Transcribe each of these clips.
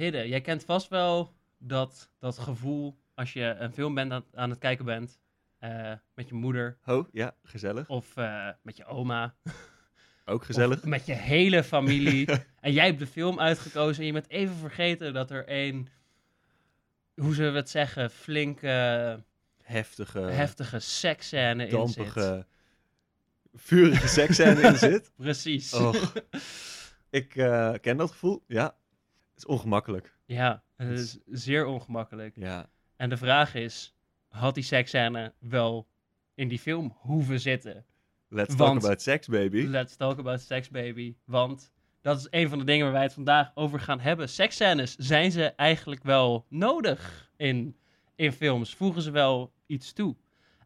Hidde, jij kent vast wel dat, dat gevoel als je een film bent aan, aan het kijken bent. eh, met je moeder Oh, ja, gezellig. of eh, met je oma. Ook gezellig. Of met je hele familie. en jij hebt de film uitgekozen en je bent even vergeten dat er een, hoe zullen we het zeggen, flinke, Heftige, heftige seksscène in zit. vurige seksscène in zit. Precies. Och. Ik eh, ken dat gevoel, ja. Is ongemakkelijk. Ja, het is zeer ongemakkelijk. Ja, En de vraag is, had die seksscène wel in die film hoeven zitten? let's Want- talk about sex, baby. Let's talk about sex, baby. Want dat is een van de dingen waar wij het vandaag over gaan hebben. Seksscènes, zijn ze eigenlijk wel nodig in, in films? Voegen ze wel iets toe?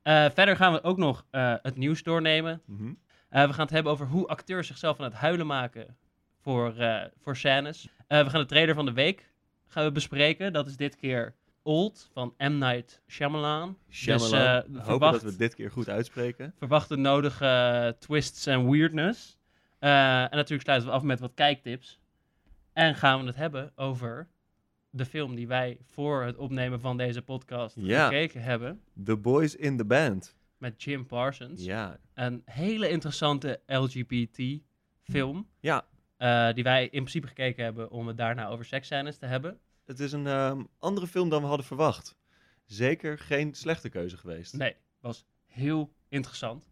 Eh, verder gaan we ook nog eh, het nieuws doornemen. Mhm. Eh, we gaan het hebben over hoe acteurs zichzelf aan het huilen maken voor, voor scènes. Eh, we gaan de trailer van de week gaan we bespreken. Dat is dit keer Old van M. Night Shyamalan. Shyamalan. Dus, eh, Hopen verwacht- dat we het dit keer goed uitspreken. Verwacht de nodige twists en weirdness. Eh, en natuurlijk sluiten we af met wat kijktips. En gaan we het hebben over de film die wij voor het opnemen van deze podcast Ja. gekeken hebben. The Boys in the Band. Met Jim Parsons. Ja, Een hele interessante LGBT-film. ja. Eh, die wij in principe gekeken hebben om het daarna over seksscènes te hebben. Het is een ehm, andere film dan we hadden verwacht. Zeker geen slechte keuze geweest. Nee, was heel interessant.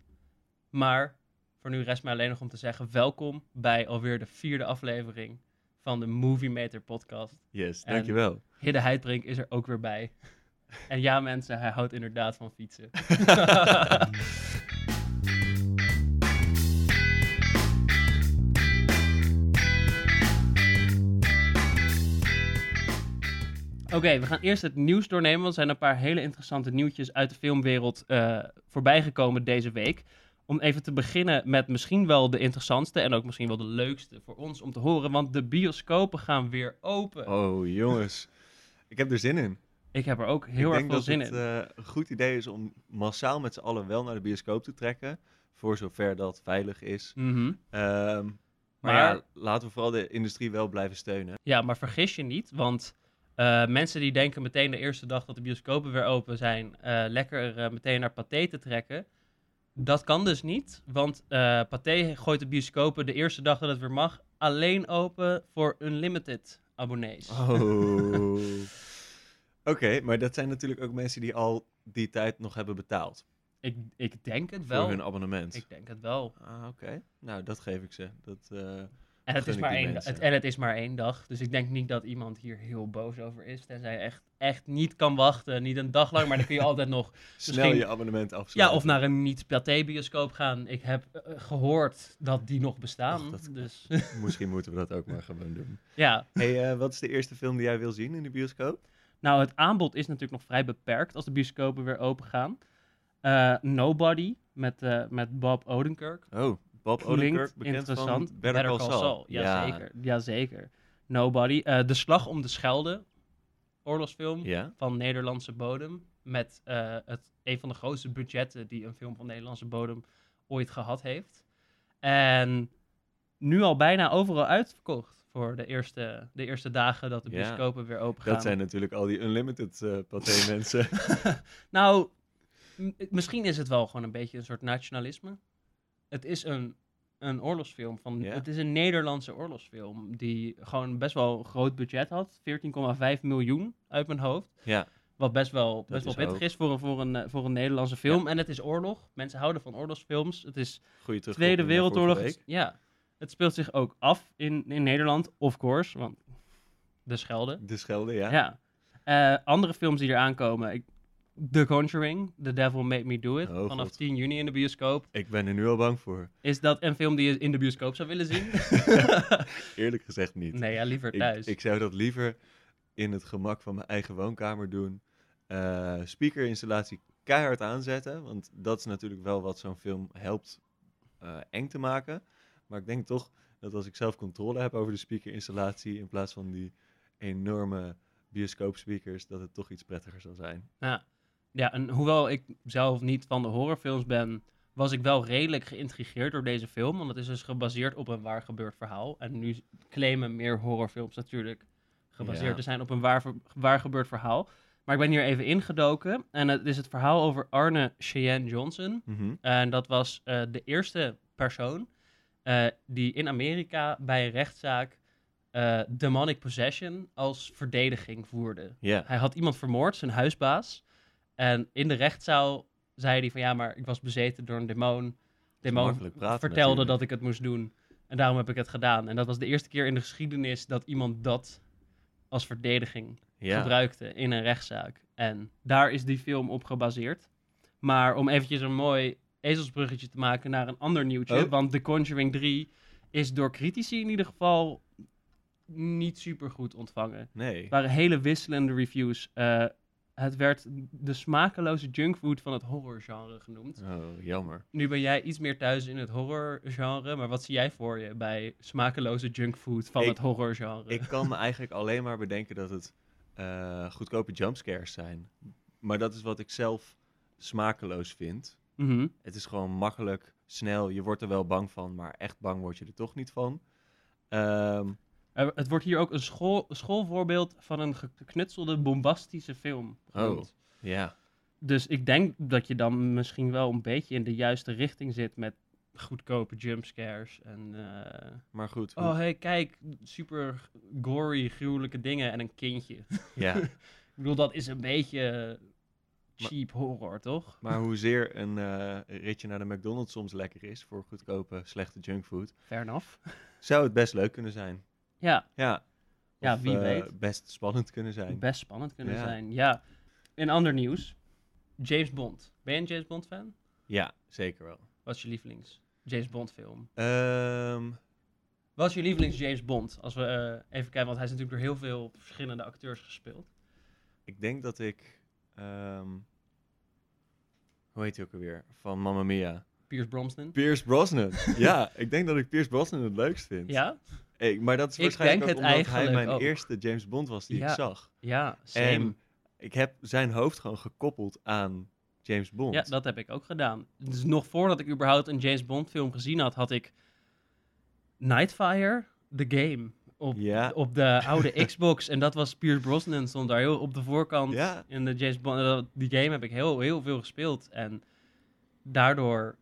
Maar voor nu rest mij alleen nog om te zeggen: welkom bij alweer de vierde aflevering van de Movie Meter podcast. Yes, En- dankjewel. Hidde Heidbrink is er ook weer bij. En ja, mensen, hij houdt inderdaad van fietsen. Oké, we gaan eerst het nieuws doornemen. Want er zijn een paar hele interessante nieuwtjes uit de filmwereld eh voorbijgekomen deze week. Om even te beginnen met misschien wel de interessantste en ook misschien wel de leukste voor ons om te horen. Want de bioscopen gaan weer open. Oh, jongens. Ik heb er zin in. Ik heb er ook heel ik erg denk veel dat zin het in. eh, een goed idee is om massaal met z'n allen wel naar de bioscoop te trekken. Voor zover dat veilig is. Mhm. Ehm, maar Maar- ja, laten we vooral de industrie wel blijven steunen. Ja, maar vergis je niet, want eh, mensen die denken meteen de eerste dag dat de bioscopen weer open zijn, eh, lekker eh, meteen naar Pathé te trekken. Dat kan dus niet, want Pathé gooit de bioscopen de eerste dag dat het weer mag alleen open voor unlimited abonnees. Oh. Oké, maar dat zijn natuurlijk ook mensen die al die tijd nog hebben betaald. Ik, ik denk het Voor wel. hun abonnement. Ik denk het wel. Ah, oké. Nou, dat geef ik ze. Dat, En het, is maar één, het, en het is maar één dag. Dus ik denk niet dat iemand hier heel boos over is. Tenzij je echt, echt niet kan wachten. Niet een dag lang. Maar dan kun je altijd nog snel je abonnement Ja, afsluiten. of naar een niet-Pathé-bioscoop gaan. Ik heb eh, gehoord dat die nog bestaan. Och, dat- Dus Misschien moeten we dat ook maar gewoon doen. ja, hey, eh, wat is de eerste film die jij wil zien in de bioscoop? nou het aanbod is natuurlijk nog vrij beperkt als de bioscopen weer open gaan. Eh, Nobody met, eh, met Bob Odenkirk. Oh, Bob Odenkirk, bekend interessant. van Better, Call Saul. Jazeker, jazeker. Nobody. Eh, de Slag om de Schelde. Oorlogsfilm Ja? van Nederlandse bodem. Met eh, het, een van de grootste budgetten die een film van Nederlandse bodem ooit gehad heeft. En nu al bijna overal uitverkocht voor de eerste, de eerste dagen dat de Ja. bioscopen weer open gaan. Dat zijn natuurlijk al die unlimited eh pathé mensen. nou, misschien is het wel gewoon een beetje een soort nationalisme. Het is een, een oorlogsfilm. Van. Het is een Nederlandse oorlogsfilm die gewoon best wel een groot budget had. 14,5 miljoen uit mijn hoofd. ja, Wat best wel, best wel pittig is voor een, voor, een, eh, voor een Nederlandse film. En het is oorlog. Mensen houden van oorlogsfilms. Het is. Tweede Wereldoorlog. Het- Ja, het speelt zich ook af in, in Nederland, of course. Want de Schelde. De Schelde, ja. Ja. Eh, andere films die er aankomen. Ik, The Conjuring, The Devil Made Me Do It. Oh, vanaf God. 10 juni in de bioscoop. Ik ben er nu al bang voor. Is dat een film die je in de bioscoop zou willen zien? Eerlijk gezegd niet. nee, ja, liever thuis. ik zou dat liever in het gemak van mijn eigen woonkamer doen. Eh speakerinstallatie keihard aanzetten. Want dat is natuurlijk wel wat zo'n film helpt eh, eng te maken. Maar ik denk toch dat als ik zelf controle heb over de speakerinstallatie... in plaats van die enorme bioscoopspeakers... dat het toch iets prettiger zal zijn. Ja. Ja, en hoewel ik zelf niet van de horrorfilms ben, was ik wel redelijk geïntrigeerd door deze film. Want het is dus gebaseerd op een waar gebeurd verhaal. En nu claimen meer horrorfilms natuurlijk gebaseerd Ja. te zijn op een waar, waar gebeurd verhaal. Maar ik ben hier even ingedoken en het is het verhaal over Arne Cheyenne Johnson. Mhm. En dat was eh, de eerste persoon eh, die in Amerika bij een rechtszaak eh, demonic possession als verdediging voerde. Hij had iemand vermoord, zijn huisbaas. En in de rechtszaal zei hij van ja, maar ik was bezeten door een demon. Demon praten vertelde natuurlijk. dat ik het moest doen. En daarom heb ik het gedaan. En dat was de eerste keer in de geschiedenis dat iemand dat als verdediging Ja. gebruikte in een rechtszaak. En daar is die film op gebaseerd. Maar om eventjes een mooi ezelsbruggetje te maken naar een ander nieuwtje. Oh. Want The Conjuring 3 is door critici in ieder geval niet super goed ontvangen. Nee. Het waren hele wisselende reviews. Eh, het werd de smakeloze junkfood van het horrorgenre genoemd. Oh, jammer. Nu ben jij iets meer thuis in het horrorgenre, maar wat zie jij voor je bij smakeloze junkfood van Ik- het horrorgenre? Ik kan me eigenlijk alleen maar bedenken dat het eh, goedkope jumpscares zijn. Maar dat is wat ik zelf smakeloos vind. Mhm. Het is gewoon makkelijk, snel. Je wordt er wel bang van, maar echt bang word je er toch niet van. Ehm, Het wordt hier ook een school, schoolvoorbeeld van een ge- geknutselde, bombastische film. genoemd. ja. Dus ik denk dat je dan misschien wel een beetje in de juiste richting zit met goedkope jumpscares. En, eh, Maar goed. hoe- oh hey, kijk, super gory, gruwelijke dingen en een kindje. ja. ik bedoel, dat is een beetje cheap horror, toch? Maar hoezeer een eh, ritje naar de McDonald's soms lekker is voor goedkope, slechte junkfood, Fair enough. zou het best leuk kunnen zijn. Ja, Ja. Ja, Of, wie eh, weet. Best spannend kunnen zijn. best spannend kunnen Ja. zijn. Ja. In ander nieuws, James Bond. Ben je een James Bond fan? Ja, zeker wel. Wat is je lievelings James Bond film? Ehm, Wat is je lievelings James Bond? Als we eh, even kijken, want hij is natuurlijk door heel veel verschillende acteurs gespeeld. ik denk dat ik. ehm, hoe heet hij ook alweer? Van Mamma Mia. Pierce Brosnan. Pierce Brosnan. ja, ik denk dat ik Pierce Brosnan het leukst vind. Ja? Hey, maar dat is Ik waarschijnlijk denk ook omdat hij mijn ook. eerste James Bond was die Ja. ik zag. Ja, same. En ik heb zijn hoofd gewoon gekoppeld aan James Bond. Ja, dat heb ik ook gedaan. Dus nog voordat ik überhaupt een James Bond film gezien had, had ik Nightfire, The Game, op, Ja. op de oude Xbox. En dat was Pierce Brosnan, stond daar heel op de voorkant Ja. in de James Bond. eh, Die game heb ik heel, heel veel gespeeld. En daardoor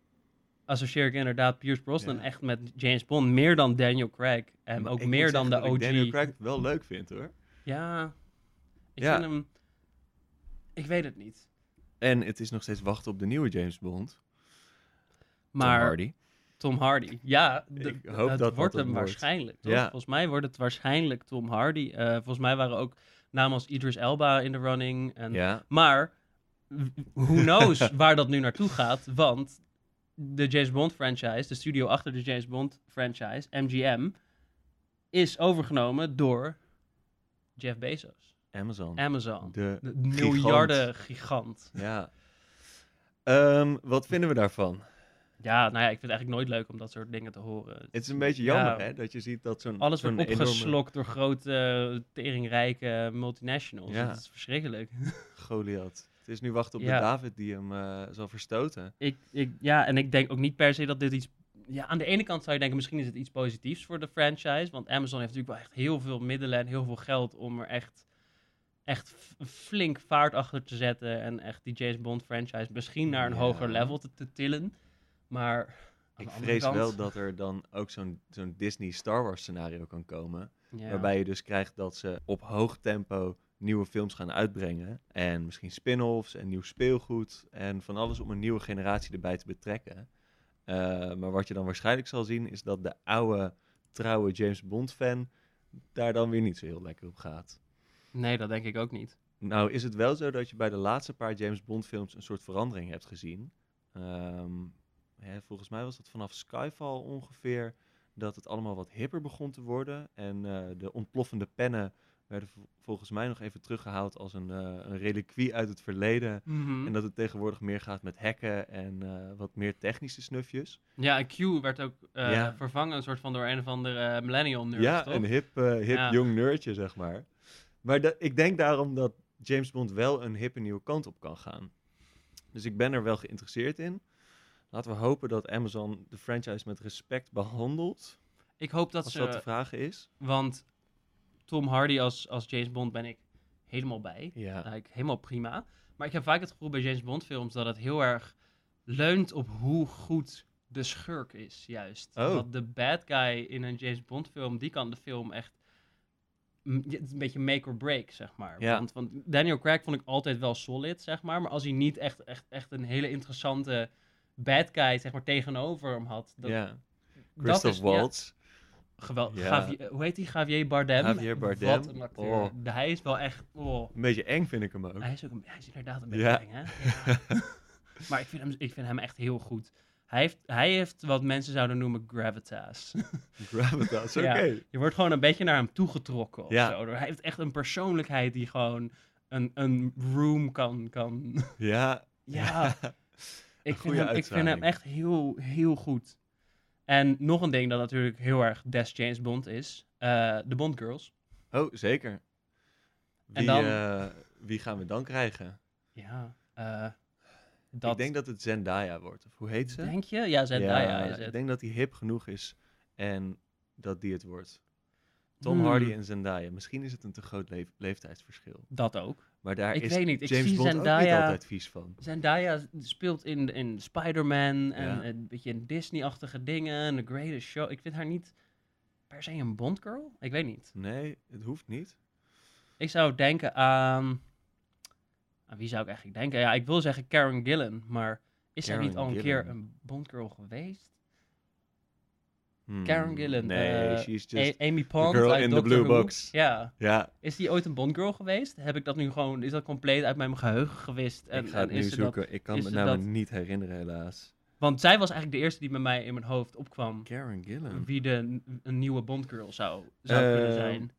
associeer ik inderdaad Pierce Brosnan Ja. echt met James Bond. Meer dan Daniel Craig. En Maar ook meer dan de OG. ik Daniel Craig wel leuk vind hoor. Ja, ik Ja. vind hem... Ik weet het niet. En het is nog steeds wachten op de nieuwe James Bond. Maar Tom Hardy. Tom Hardy. Ja, Ik hoop dat wordt het hem wordt. waarschijnlijk. Toch? Ja. Volgens mij wordt het waarschijnlijk Tom Hardy. Eh, volgens mij waren ook namen als Idris Elba in de running. En, Ja. Maar who knows waar dat nu naartoe gaat? Want de James Bond franchise, de studio achter de James Bond franchise, MGM, is overgenomen door Jeff Bezos. Amazon. Amazon. de De miljarden gigant. Ja. Ehm, wat vinden we daarvan? Ja, nou ja, ik vind het eigenlijk nooit leuk om dat soort dingen te horen. Het is een beetje jammer, Ja. hè? Dat je ziet dat zo'n Alles wordt opgeslokt door grote, teringrijke multinationals. Ja. Dat is verschrikkelijk. Goliath. Het is nu wachten op Ja. de David die hem eh, zal verstoten. ik, ik, ja, en ik denk ook niet per se dat dit iets... Ja, aan de ene kant zou je denken, misschien is het iets positiefs voor de franchise. Want Amazon heeft natuurlijk wel echt heel veel middelen en heel veel geld om er echt, echt flink vaart achter te zetten. En echt die James Bond franchise misschien naar een Ja. hoger level te, te tillen. Maar Ik vrees kant- wel dat er dan ook zo'n zo'n Disney Star Wars scenario kan komen. ja. Waarbij je dus krijgt dat ze op hoog tempo nieuwe films gaan uitbrengen. En misschien spin-offs en nieuw speelgoed. En van alles om een nieuwe generatie erbij te betrekken. Eh, maar wat je dan waarschijnlijk zal zien is dat de oude, trouwe James Bond fan daar dan weer niet zo heel lekker op gaat. Nee, dat denk ik ook niet. Nou is het wel zo dat je bij de laatste paar James Bond films een soort verandering hebt gezien. Ehm, hè, volgens mij was dat vanaf Skyfall ongeveer dat het allemaal wat hipper begon te worden. En eh, de ontploffende pennen werden volgens mij nog even teruggehaald als een, eh een reliquie uit het verleden. Mhm. En dat het tegenwoordig meer gaat met hacken en eh, wat meer technische snufjes. Ja, en Q werd ook eh, Ja. vervangen een soort van door een of andere millennial nerd, ja, toch? een hip, hip Ja. jong nerdje, zeg maar. Maar da- ik denk daarom dat James Bond wel een hippe nieuwe kant op kan gaan. Dus ik ben er wel geïnteresseerd in. Laten we hopen dat Amazon de franchise met respect behandelt, Ik hoop dat als ze... dat de vraag is. Want Tom Hardy als, als James Bond ben ik helemaal bij. Ja. Eigenlijk helemaal prima. Maar ik heb vaak het gevoel bij James Bond films dat het heel erg leunt op hoe goed de schurk is, juist. Oh. Dat de bad guy in een James Bond film, die kan de film echt... een beetje make or break, zeg maar. Ja. Want, want Daniel Craig vond ik altijd wel solid, zeg maar. Maar als hij niet echt, echt, echt een hele interessante bad guy, zeg maar, tegenover hem had... Dat, ja. Christoph ja, Waltz. Geweldig. Ja. Hoe heet hij? Javier Bardem. Javier Bardem. Wat een acteur. Oh. Hij is wel echt... Oh. Een beetje eng vind ik hem ook. Hij is, ook een, hij is inderdaad een beetje Ja. eng, hè? Ja. maar ik vind, hem, ik vind hem echt heel goed. Hij heeft, hij heeft wat mensen zouden noemen gravitas. Gravitas, oké. Je wordt gewoon een beetje naar hem toegetrokken of zo. Hij heeft echt een persoonlijkheid die gewoon een, een room kan... kan Ja. ja, ik vind, hem, ik vind hem echt heel, heel goed. En nog een ding dat natuurlijk heel erg des James Bond is. eh, de Bond Girls. Oh, zeker. Wie, En dan- eh, wie gaan we dan krijgen? Ja, eh, dat Ik denk dat het Zendaya wordt. Of hoe heet ze? Denk je? Ja, Zendaya ja, is ik het. denk dat die hip genoeg is en dat die het wordt. Tom Hmm, Hardy en Zendaya. Misschien is het een te groot leef- leeftijdsverschil. Dat ook. Maar daar Ik is weet niet, ik James zie Bond ook niet Zendaya- altijd vies van. Zendaya speelt in, in Spider-Man en Ja. een beetje in Disney-achtige dingen. The Greatest Show. Ik vind haar niet per se een Bond-girl. Ik weet niet. Nee, het hoeft niet. Ik zou denken aan... Aan wie zou ik eigenlijk denken? Ja, ik wil zeggen Karen Gillan, maar is zij niet al een keer een Bond-girl geweest? Hmm, Karen Gillan. Nee, eh, she's A- just... Amy Pond girl uit in the blue Who. box. Ja. Ja, Is die ooit een Bond-girl geweest? Heb ik dat nu gewoon... Is dat compleet uit mijn geheugen gewist? En, ik ga het en nu is ze dat- zoeken. ik kan me namelijk dat- niet herinneren, helaas. Want zij was eigenlijk de eerste die bij mij in mijn hoofd opkwam. Karen Gillan. Wie de een nieuwe Bondgirl zou, zou kunnen Ehm, zijn.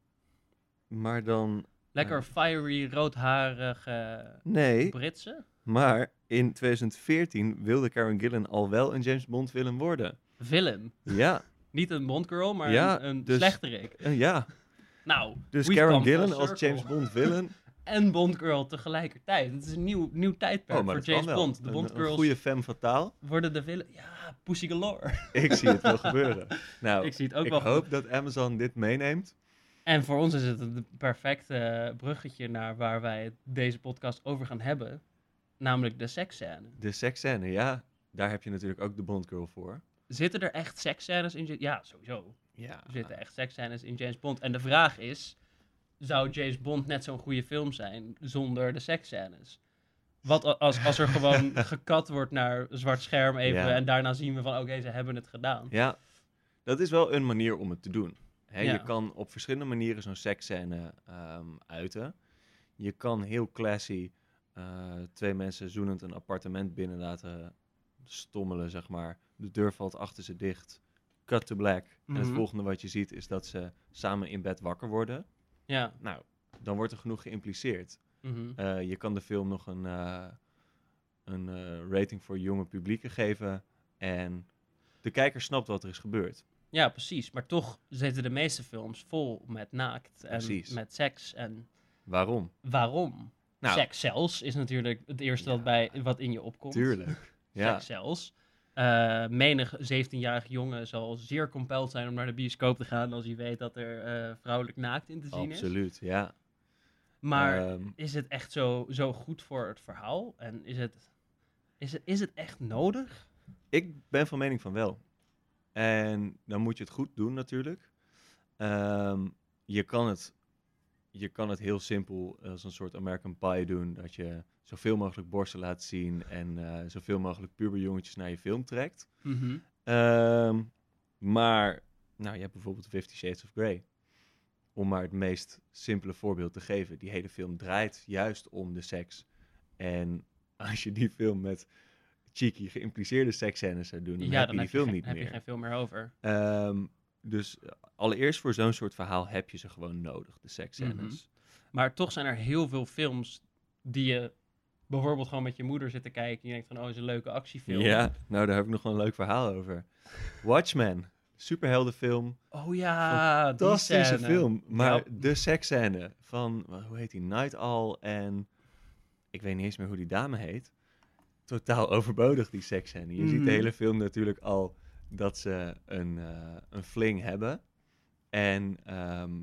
Maar dan... Lekker fiery, roodharige Nee, Britse. maar in 2014 wilde Karen Gillan al wel een James Bond willen worden. Villain. Ja, Niet een Bondgirl, maar Ja, een, een dus- slechterik. eh, ja. Nou, Dus Karen Gillan als. James Bond villain. En Bondgirl tegelijkertijd. Het is een nieuw, nieuw tijdperk Oh, maar voor James. Bond. De Een- Bondgirls Een goede femme fatale. worden de villain. Ja, Pussy Galore. Ik zie het wel gebeuren. Nou, ik zie het ook ik wel. hoop dat Amazon dit meeneemt. En voor ons is het een perfecte bruggetje naar waar wij deze podcast over gaan hebben. Namelijk de seksscène. De seksscène, ja. Daar heb je natuurlijk ook de Bondgirl voor. Zitten er echt seksscènes in? Ja- sowieso. Ja. Er zitten echt seksscènes in James Bond. En de vraag is, zou James Bond net zo'n goede film zijn zonder de seksscènes? Wat als, als er gewoon gekat wordt naar zwart scherm even Ja. en daarna zien we van oké, ze hebben het gedaan. Ja, dat is wel een manier om het te doen. Ja. Je kan op verschillende manieren zo'n seksscène ehm uiten. Je kan heel classy eh, twee mensen zoenend een appartement binnen laten stommelen, zeg maar. De deur valt achter ze dicht. Cut to black. En het Mhm. volgende wat je ziet is dat ze samen in bed wakker worden. Ja. Nou, dan wordt er genoeg geïmpliceerd. mhm. Eh, je kan de film nog een, eh, een eh, rating voor jonge publieken geven. En de kijker snapt wat er is gebeurd. ja, precies. Maar toch zitten de meeste films vol met naakt en Precies. met seks. En Waarom? waarom? Nou, Seks zelfs is natuurlijk het eerste wat, bij, wat in je opkomt. tuurlijk. Ja, Seks zelfs. Eh, menig 17-jarige jongen zal zeer compelled zijn om naar de bioscoop te gaan als hij weet dat er eh, vrouwelijk naakt in te zien is. absoluut. Ja. Maar Ehm, is het echt zo, zo goed voor het verhaal? En is het, is, het, is het echt nodig? ik ben van mening van wel. En dan moet je het goed doen natuurlijk. Ehm, je, kan het, je kan het heel simpel als een soort American Pie doen. Dat je zoveel mogelijk borsten laat zien en eh, zoveel mogelijk puberjongetjes naar je film trekt. Ehm, maar, nou, je hebt bijvoorbeeld Fifty Shades of Grey. Om maar het meest simpele voorbeeld te geven. Die hele film draait juist om de seks. En als je die film met cheeky geïmpliceerde seksscènes zou doen, dan Ja, heb dan je heb die je, film geen, niet heb je meer. geen film meer over. Ehm, dus eh, allereerst voor zo'n soort verhaal heb je ze gewoon nodig, de seksscènes. Mhm. Maar toch zijn er heel veel films die je bijvoorbeeld gewoon met je moeder zit te kijken. En je denkt van, oh, is een leuke actiefilm. Ja, nou daar heb ik nog wel een leuk verhaal over. Watchmen, superheldenfilm. Oh ja, die Fantastische film. Maar Ja. de seksscène van, hoe heet die, Night Owl en... Ik weet niet eens meer hoe die dame heet. Totaal overbodig, die seksscène. Je ziet Mhm. de hele film natuurlijk al dat ze een, eh, een fling hebben. En ehm,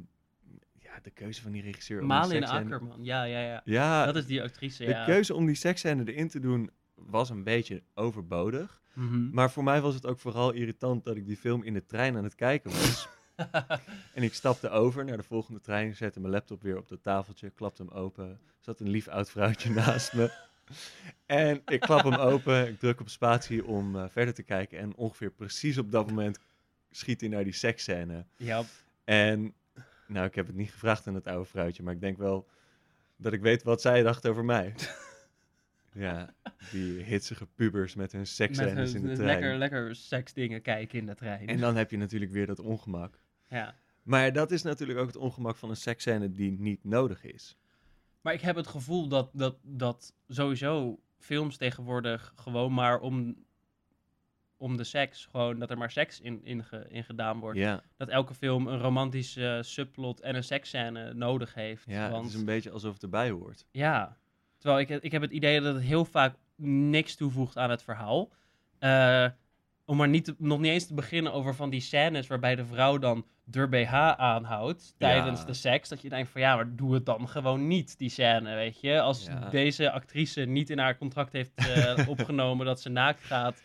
ja, de keuze van die regisseur. Malin Akkerman, ja, ja, ja. Ja, Dat is die actrice, de ja. keuze om die seksscène erin te doen was een beetje overbodig. Mhm. Maar voor mij was het ook vooral irritant dat ik die film in de trein aan het kijken was. en ik stapte over naar de volgende trein, zette mijn laptop weer op dat tafeltje, klapte hem open. Zat een lief oud vrouwtje naast me. En ik klap hem open, ik druk op spatie om eh, verder te kijken. En ongeveer precies op dat moment schiet hij naar die seksscène. ja, En nou, ik heb het niet gevraagd aan het oude vrouwtje, maar ik denk wel dat ik weet wat zij dacht over mij. ja, die hitsige pubers met hun seksscènes in de trein. lekker, lekker seksdingen kijken in de trein. En dan heb je natuurlijk weer dat ongemak. ja. Maar dat is natuurlijk ook het ongemak van een seksscène die niet nodig is. Maar ik heb het gevoel dat, dat, dat sowieso films tegenwoordig gewoon maar om, om de seks, gewoon dat er maar seks in, in, ge- in gedaan wordt. Ja, Dat elke film een romantische subplot en een seksscène nodig heeft. ja want, het is een beetje alsof het erbij hoort. Ja, terwijl ik, ik heb het idee dat het heel vaak niks toevoegt aan het verhaal. Eh, om maar niet nog niet eens te beginnen over van die scènes waarbij de vrouw dan de BH aanhoudt tijdens Ja. de seks. Dat je denkt van ja, maar doe het dan gewoon niet, die scène, weet je. Als Ja. deze actrice niet in haar contract heeft eh, opgenomen dat ze naakt gaat.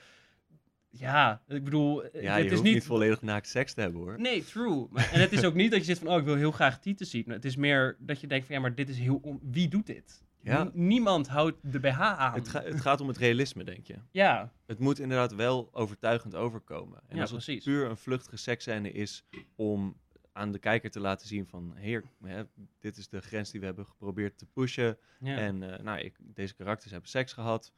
Ja, ik bedoel, eh, Ja, het je is hoeft niet... niet volledig naakt seks te hebben hoor. Nee, true. Maar- En het is ook niet dat je zit van, oh, ik wil heel graag tieten zien. Het is meer dat je denkt van, ja, maar dit is heel... on- Wie doet dit? Ja. Niemand houdt de BH aan. Het, ga- het gaat om het realisme, denk je. Ja, Het moet inderdaad wel overtuigend overkomen. En Ja, als het precies. puur een vluchtige seksscène is om aan de kijker te laten zien van... Heer, hè, dit is de grens die we hebben geprobeerd te pushen. ja. En eh, nou, ik, deze karakters hebben seks gehad.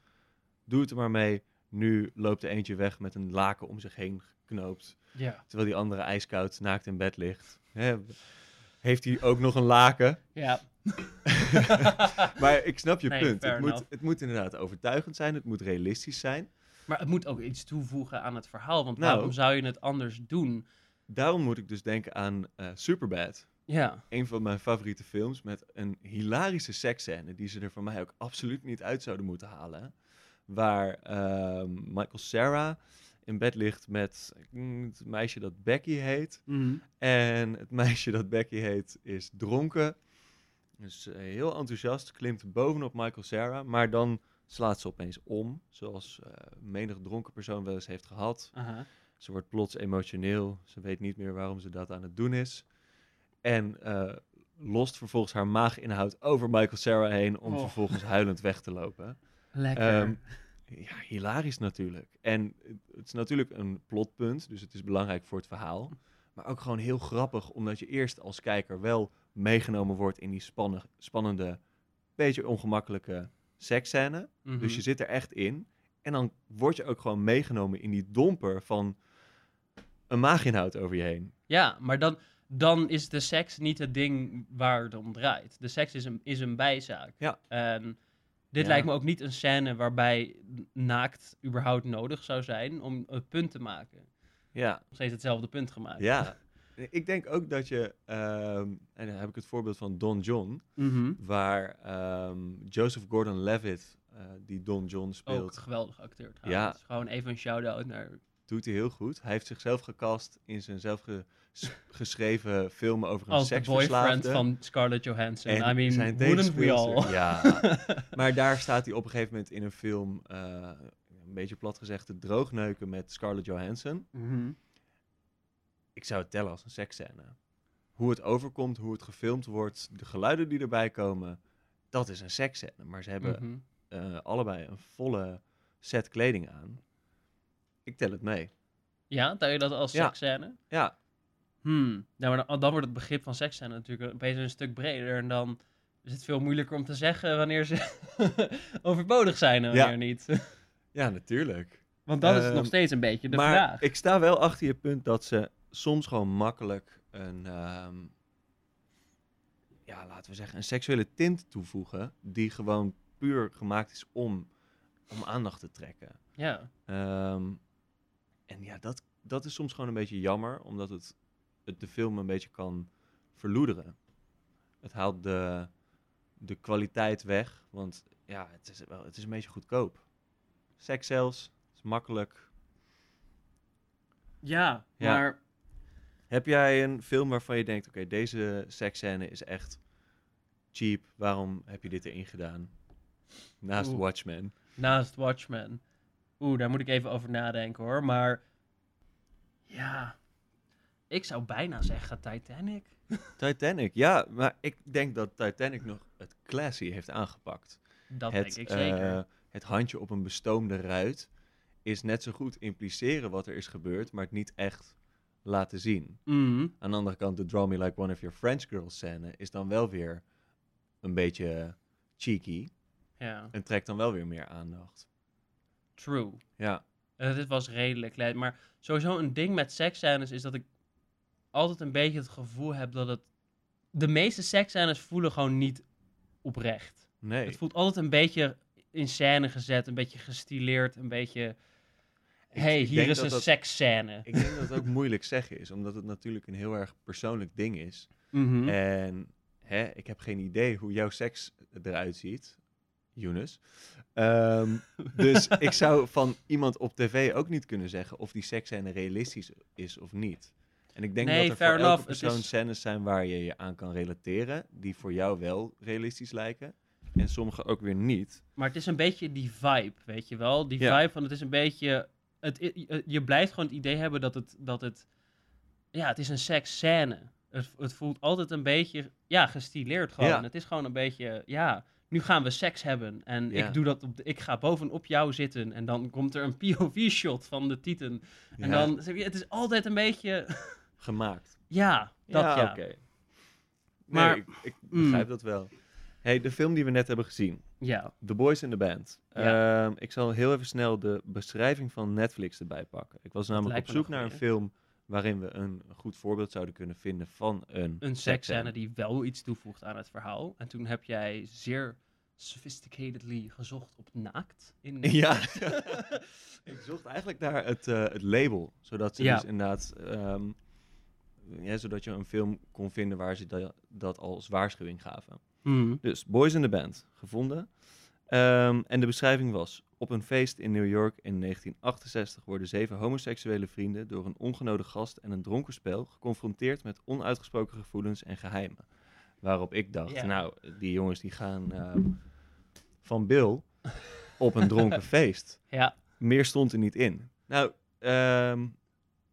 Doe het er maar mee. Nu loopt er eentje weg met een laken om zich heen geknoopt. ja. Terwijl die andere ijskoud naakt in bed ligt. Hè, heeft hij ook nog een laken? ja. Maar ik snap je Nee, punt. Het moet, het moet inderdaad overtuigend zijn. Het moet realistisch zijn. Maar het moet ook iets toevoegen aan het verhaal. Want Nou. waarom zou je het anders doen? Daarom moet ik dus denken aan eh, Superbad. Ja. Een van mijn favoriete films met een hilarische seksscène die ze er voor mij ook absoluut niet uit zouden moeten halen. Waar ehm, Michael Sarah in bed ligt met het meisje dat Becky heet. En het meisje dat Becky heet is dronken. Dus eh, heel enthousiast, klimt bovenop Michael Sarah. Maar dan slaat ze opeens om, zoals eh menig dronken persoon wel eens heeft gehad. Ze wordt plots emotioneel. Ze weet niet meer waarom ze dat aan het doen is. En eh, lost vervolgens haar maaginhoud over Michael Sarah heen om Oh. vervolgens huilend weg te lopen. Lekker. Ehm, ja, hilarisch natuurlijk. En het is natuurlijk een plotpunt, dus het is belangrijk voor het verhaal. Maar ook gewoon heel grappig, omdat je eerst als kijker wel meegenomen wordt in die spanne- spannende, beetje ongemakkelijke seksscène. Mhm. Dus je zit er echt in. En dan word je ook gewoon meegenomen in die domper van een maaginhoud over je heen. Ja, maar dan, dan is de seks niet het ding waar het om draait. De seks is een, is een bijzaak. Ja. En dit Ja. lijkt me ook niet een scène waarbij naakt überhaupt nodig zou zijn om een punt te maken. Ja, Nog steeds hetzelfde punt gemaakt. ja. Ik denk ook dat je, ehm, en dan heb ik het voorbeeld van Don John, Mhm. waar ehm, Joseph Gordon-Levitt, eh, die Don John Ook speelt, geweldig acteur trouwens. Gewoon even een shout-out naar... doet hij heel goed. Hij heeft zichzelf gecast in zijn zelf ge- s- geschreven film over een Als de boyfriend van Scarlett Johansson. En I mean, zijn wouldn't we all? Ja, maar daar staat hij op een gegeven moment in een film, eh, een beetje plat gezegd, te droogneuken met Scarlett Johansson. Mhm. Ik zou het tellen als een seksscène. Hoe het overkomt, hoe het gefilmd wordt, de geluiden die erbij komen, dat is een seksscène. Maar ze hebben Mhm. eh, allebei een volle set kleding aan. Ik tel het mee. Ja, tel je dat als Ja. seksscène? Ja, Hmm. Nou, maar dan, dan wordt het begrip van seksscène natuurlijk opeens een stuk breder. En dan is het veel moeilijker om te zeggen wanneer ze overbodig zijn en wanneer Ja. niet. ja natuurlijk. Want dat is Ehm, nog steeds een beetje de maar vraag. ik sta wel achter je punt dat ze soms gewoon makkelijk een, ehm, ja, laten we zeggen, een seksuele tint toevoegen die gewoon puur gemaakt is om, om aandacht te trekken. Ja. Ehm, en ja, dat, dat is soms gewoon een beetje jammer, omdat het, het de film een beetje kan verloederen. Het haalt de, de kwaliteit weg, want ja, het is, wel, het is een beetje goedkoop. Seks zelfs, is makkelijk. Ja, Ja. maar Heb jij een film waarvan je denkt, oké, deze seksscène is echt cheap. Waarom heb je dit erin gedaan? Naast Oeh. Watchmen. Naast Watchmen. Oeh, daar moet ik even over nadenken hoor. Maar ja, ik zou bijna zeggen Titanic. Titanic, ja, maar ik denk dat Titanic nog het classy heeft aangepakt. Dat het, denk ik zeker. eh, het handje op een bestoomde ruit is net zo goed impliceren wat er is gebeurd, maar het niet echt laten zien. Mhm. Aan de andere kant, de Draw Me Like One of Your French Girls scène is dan wel weer een beetje cheeky Ja, en trekt dan wel weer meer aandacht. true. Ja, Eh, dit was redelijk leid. Maar sowieso een ding met seksscènes is dat ik altijd een beetje het gevoel heb dat het... De meeste seksscènes voelen gewoon niet oprecht. nee. Het voelt altijd een beetje in scène gezet, een beetje gestileerd, een beetje... Ik- hey, ik hier is een dat- seksscène. Ik denk dat het ook moeilijk zeggen is, omdat het natuurlijk een heel erg persoonlijk ding is. Mhm. En hè, ik heb geen idee hoe jouw seks eruit ziet, Younes. Ehm, dus ik zou van iemand op tv ook niet kunnen zeggen of die seksscène realistisch is of niet. En ik denk Nee, dat er voor elke enough. Het persoon is- scènes zijn waar je je aan kan relateren, die voor jou wel realistisch lijken. En sommige ook weer niet. Maar het is een beetje die vibe, weet je wel? Die Ja. vibe van het is een beetje... Het, i- je blijft gewoon het idee hebben dat het... Dat het ja, het is een seksscène. Het, het voelt altijd een beetje... Ja, gestileerd gewoon. Ja. Het is gewoon een beetje... Ja, nu gaan we seks hebben. En Ja. ik doe dat op de, Ik ga bovenop jou zitten. En dan komt er een POV-shot van de titan. En dan... zeg je, Het is altijd een beetje... gemaakt. Ja, dat ja. oké. Nee, Maar- ik, ik Mm. begrijp dat wel. Hey, de film die we net hebben gezien, Ja. The Boys in the Band. Ja. Ehm, ik zal heel even snel de beschrijving van Netflix erbij pakken. Ik was namelijk op zoek naar een film waarin we een goed voorbeeld zouden kunnen vinden van een, Een seksscène die wel iets toevoegt aan het verhaal. En toen heb jij zeer sophisticatedly gezocht op naakt. In Ja, ik zocht eigenlijk naar het, eh, het label, zodat ze Ja. dus inderdaad, ehm, ja, zodat je een film kon vinden waar ze dat, dat als waarschuwing gaven. Mhm. Dus Boys in the Band, gevonden. Ehm, en de beschrijving was... Op een feest in New York in 1968 worden zeven homoseksuele vrienden... door een ongenode gast en een dronken spel... geconfronteerd met onuitgesproken gevoelens en geheimen. Waarop ik dacht, nou, die jongens die gaan ehm, van Bill op een dronken feest. Ja. Meer stond er niet in. Nou, ehm,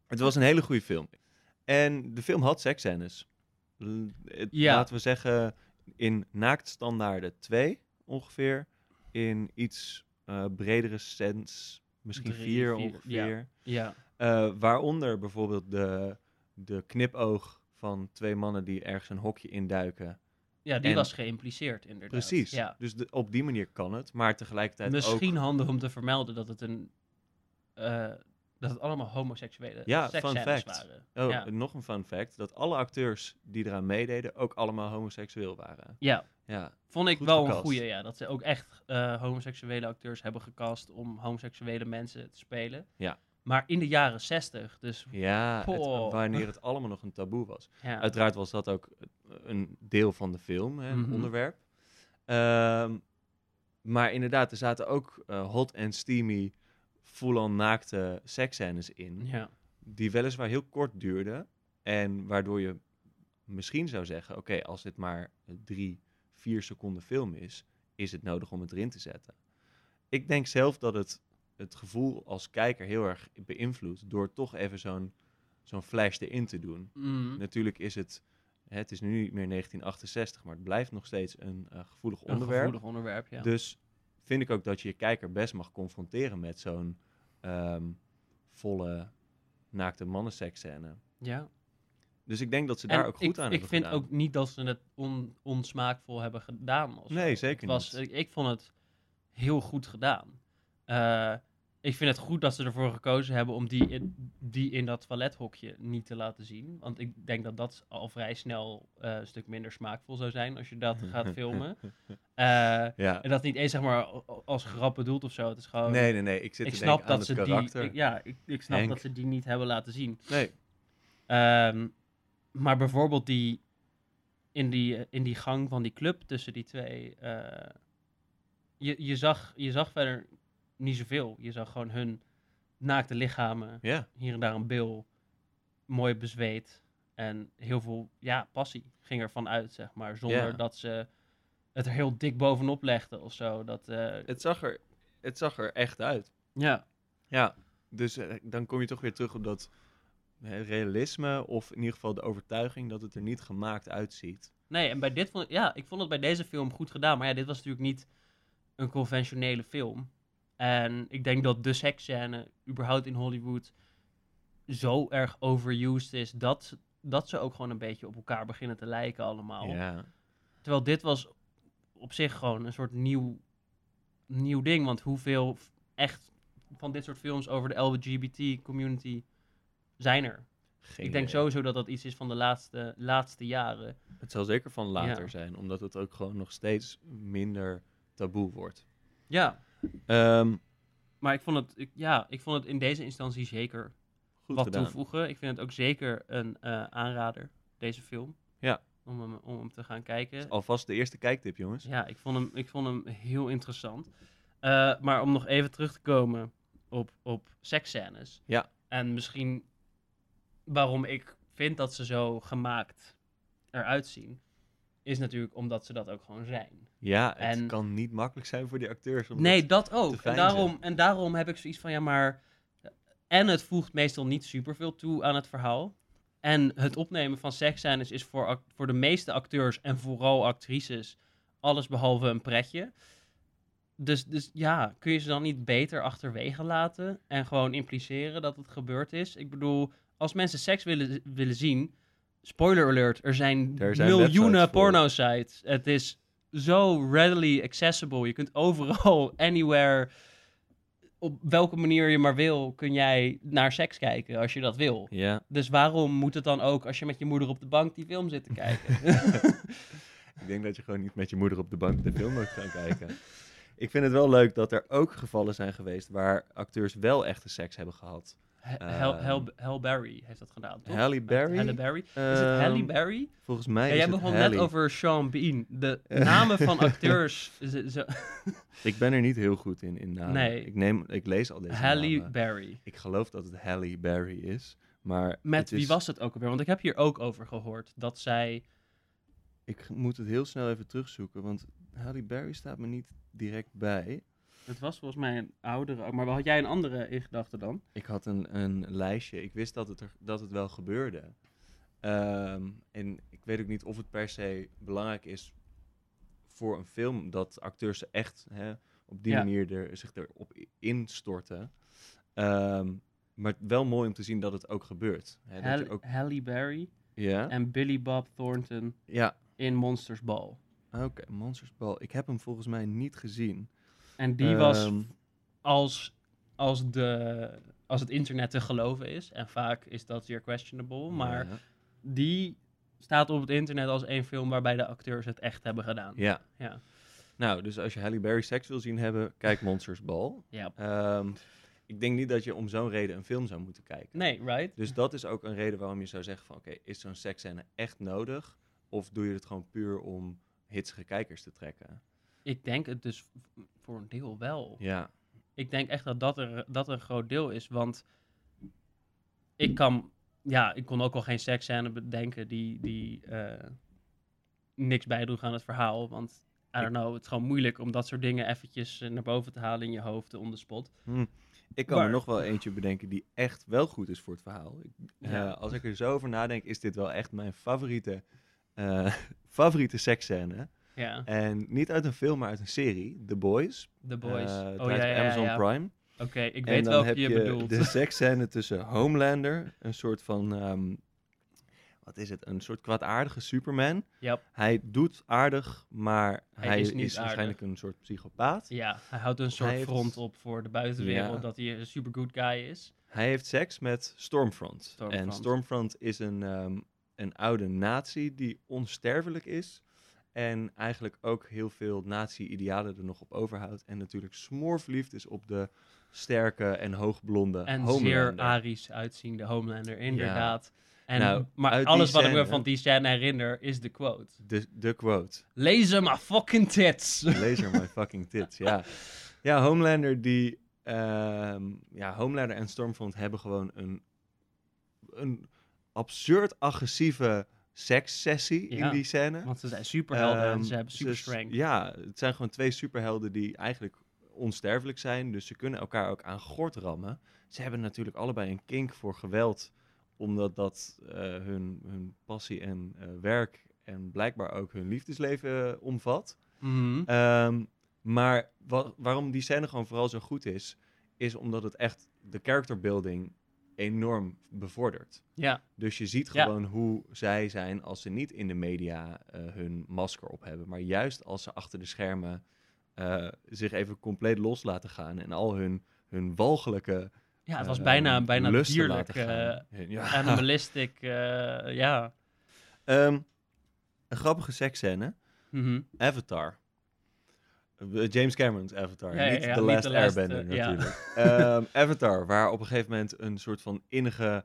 het was een hele goede film. En de film had seksscènes. Ja. Laten we zeggen in naaktstandaarden 2 ongeveer. In iets eh, bredere sens misschien Drie, 4 vier, ongeveer. Ja. Eh, waaronder bijvoorbeeld de, de knipoog van twee mannen die ergens een hokje induiken. ja, die En- was geïmpliceerd inderdaad. Precies. Ja. Dus de- op die manier kan het. Maar tegelijkertijd Misschien ook... handig om te vermelden dat het een... eh, dat het allemaal homoseksuele Ja, fun fact. waren. Oh, ja. nog een fun fact. Dat alle acteurs die eraan meededen ook allemaal homoseksueel waren. ja, Ja, vond ik wel een goeie. Ja, dat ze ook echt eh, homoseksuele acteurs hebben gecast om homoseksuele mensen te spelen. Ja. Maar in de jaren zestig, dus ja het- wanneer het allemaal nog een taboe was. ja. Uiteraard was dat ook een deel van de film, hè, een Mhm. onderwerp. Ehm, maar inderdaad, er zaten ook eh, hot en steamy, full-on naakte seksscènes in. ja. Die weliswaar heel kort duurden. En waardoor je misschien zou zeggen, oké, als dit maar drie, vier seconden film is, is het nodig om het erin te zetten. Ik denk zelf dat het het gevoel als kijker heel erg beïnvloedt door toch even zo'n zo'n flash erin te doen. Mm. Natuurlijk is het, het is nu niet meer 1968, maar het blijft nog steeds een eh, gevoelig Een onderwerp. gevoelig onderwerp, ja. Dus vind ik ook dat je je kijker best mag confronteren met zo'n ehm, volle naakte mannenseksscène. ja. Dus ik denk dat ze daar En ook goed ik, aan ik hebben vind gedaan. ook niet dat ze het on, onsmaakvol hebben gedaan. zo. Nee, zeker Het was, niet. Ik, ik vond het heel goed gedaan. Eh, ik vind het goed dat ze ervoor gekozen hebben om die in, die in dat toilethokje niet te laten zien. Want ik denk dat dat al vrij snel eh, een stuk minder smaakvol zou zijn als je dat gaat filmen. Eh, Ja. en dat niet eens zeg maar als grap bedoeld of zo. Het is gewoon. Nee, nee, nee. Ik zit ik snap aan dat het ze karakter. die. ik- ja, ik, ik snap Henk. dat ze die niet hebben laten zien. Nee, Ehm, maar bijvoorbeeld die in, die eh, in die gang van die club tussen die twee. je, je, zag, je zag verder niet zoveel. Je zag gewoon hun naakte lichamen. ja. Hier en daar een bil. Mooi bezweet. En heel veel ja, passie ging ervan uit, zeg maar. Zonder dat ze het er heel dik bovenop legden of zo. Dat, eh, Het zag er, het zag er echt uit. ja. Ja, dus eh, dan kom je toch weer terug op dat realisme, of in ieder geval de overtuiging dat het er niet gemaakt uitziet. Nee, en bij dit vond ik, ja, ik vond het bij deze film goed gedaan. Maar ja, dit was natuurlijk niet een conventionele film. En ik denk dat de seksscène überhaupt in Hollywood zo erg overused is dat, ze- dat ze ook gewoon een beetje op elkaar beginnen te lijken allemaal. Ja. Terwijl dit was op zich gewoon een soort nieuw, nieuw ding. Want hoeveel echt van dit soort films over de LGBT-community zijn er? Geen ik denk idee. sowieso dat dat iets is van de laatste, laatste jaren. Het zal zeker van later Ja. zijn, omdat het ook gewoon nog steeds minder taboe wordt. Ja, Ehm, maar ik vond het, ik, ja, ik vond het in deze instantie zeker goed wat gedaan. toevoegen. Ik vind het ook zeker een eh, aanrader, deze film. Ja. Om hem, om hem te gaan kijken. Alvast de eerste kijktip, jongens. Ja, ik vond hem, ik vond hem heel interessant. Eh, maar om nog even terug te komen op, op seksscènes. Ja. En misschien waarom ik vind dat ze zo gemaakt eruit zien. Is natuurlijk omdat ze dat ook gewoon zijn. Ja, het En- kan niet makkelijk zijn voor die acteurs. om Nee, dat- ook. En daarom, en daarom heb ik zoiets van, ja, maar... En het voegt meestal niet superveel toe aan het verhaal. En het opnemen van seksscènes is voor, voor de meeste acteurs en vooral actrices alles behalve een pretje. Dus, dus ja, kun je ze dan niet beter achterwege laten en gewoon impliceren dat het gebeurd is? Ik bedoel, als mensen seks willen, willen zien, spoiler alert, er zijn, Er zijn miljoenen porno-sites. Het is zo readily accessible. Je kunt overal, anywhere, op welke manier je maar wil, kun jij naar seks kijken als je dat wil. Ja, Dus waarom moet het dan ook als je met je moeder op de bank die film zit te kijken? ik denk dat je gewoon niet met je moeder op de bank de film moet gaan kijken. Ik vind het wel leuk dat er ook gevallen zijn geweest waar acteurs wel echte seks hebben gehad. Hal, Hal, Hal Berry heeft dat gedaan, toch? Halle Berry? Halle Berry? Is het Ehm, Halle Berry? Volgens mij Ja, jij het begon net over Sean Bean. De namen van acteurs... ze- Ik ben er niet heel goed in, in namen. Nee. Ik, neem, ik lees al deze Halle namen. Berry. Ik geloof dat het Halle Berry is. Maar Met wie was het ook alweer? Want ik heb hier ook over gehoord dat zij... Ik moet het heel snel even terugzoeken, want Halle Berry staat me niet direct bij. Het was volgens mij een oudere... Maar had jij een andere in gedachten dan? Ik had een, een lijstje. Ik wist dat het, er, dat het wel gebeurde. Ehm, en ik weet ook niet of het per se belangrijk is voor een film dat acteurs echt hè, op die Ja. manier er, zich erop instorten. Ehm, maar wel mooi om te zien dat het ook gebeurt. Hè, dat je Halle, ook, Halle Berry ja, en Billy Bob Thornton ja. in Monsters Ball. oké, Monsters Ball. Ik heb hem volgens mij niet gezien. En die was Ehm, als, als, de, als het internet te geloven is, en vaak is dat zeer questionable, maar ja. die staat op het internet als één film waarbij de acteurs het echt hebben gedaan. Ja. Ja. Nou, dus als je Halle Berry seks wil zien hebben, kijk Monsters Ball. Ja. Ehm, ik denk niet dat je om zo'n reden een film zou moeten kijken. Nee, right? Dus dat is ook een reden waarom je zou zeggen van... oké, is zo'n seksscène echt nodig? Of doe je het gewoon puur om hitsige kijkers te trekken? Ik denk het dus voor een deel wel. Ja, Ik denk echt dat dat, er, dat een groot deel is, want ik kan... Ja, ik kon ook al geen seksscène bedenken die, die eh, niks bijdroeg aan het verhaal, want... I don't know, het is gewoon moeilijk om dat soort dingen eventjes eh, naar boven te halen in je hoofd, on the spot. ik kan Maar- er nog wel eentje bedenken die echt wel goed is voor het verhaal. Ik, Ja. eh, als ik er zo over nadenk, is dit wel echt mijn favoriete, eh favoriete seksscène. Ja, En niet uit een film, maar uit een serie, The Boys. The Boys. Eh, oh ja, ja, ja, Amazon ja. Prime. Oké, ik weet welke je, je bedoelt. de seksscène tussen Homelander, een soort van, ehm, wat is het, een soort kwaadaardige Superman. Yep. Hij doet aardig, maar Hij hij, is is, niet aardig. waarschijnlijk een soort psychopaat. Ja, hij houdt een soort Hij heeft- front op voor de buitenwereld Ja. dat hij een super good guy is. Hij heeft seks met Stormfront. Stormfront. En Stormfront is een, ehm, een oude nazi die onsterfelijk is. En eigenlijk ook heel veel nazi-idealen er nog op overhoudt. En natuurlijk smoorverliefd is op de sterke en hoogblonde En Homelander. zeer arisch uitziende Homelander, inderdaad. En, Nou, maar alles wat ik me van die scène herinner is de quote. De, de quote. Laser my fucking tits. Laser my fucking tits, ja. Ja, Homelander die... ehm, ja, Homelander en Stormfront hebben gewoon een, een absurd agressieve sekssessie in die scène. Want ze zijn superhelden en Ehm, ze hebben super strength. Ja, het zijn gewoon twee superhelden die eigenlijk onsterfelijk zijn. Dus ze kunnen elkaar ook aan gort rammen. Ze hebben natuurlijk allebei een kink voor geweld. Omdat dat eh, hun, hun passie en eh, werk en blijkbaar ook hun liefdesleven eh, omvat. Mhm. Ehm, maar wa- waarom die scène gewoon vooral zo goed is, is omdat het echt de character building enorm bevordert. Ja, Dus je ziet Ja. gewoon hoe zij zijn als ze niet in de media eh, hun masker op hebben. Maar juist als ze achter de schermen eh, zich even compleet los laten gaan. En al hun, hun walgelijke ja het was eh, bijna, bijna dierlijk. ja. animalistic, ja. Ehm, een grappige seksscène. Mhm. Avatar. Eh, James Cameron's Avatar, niet ja, The Last Airbender eh, ja. natuurlijk. Ehm, Avatar, waar op een gegeven moment een soort van innige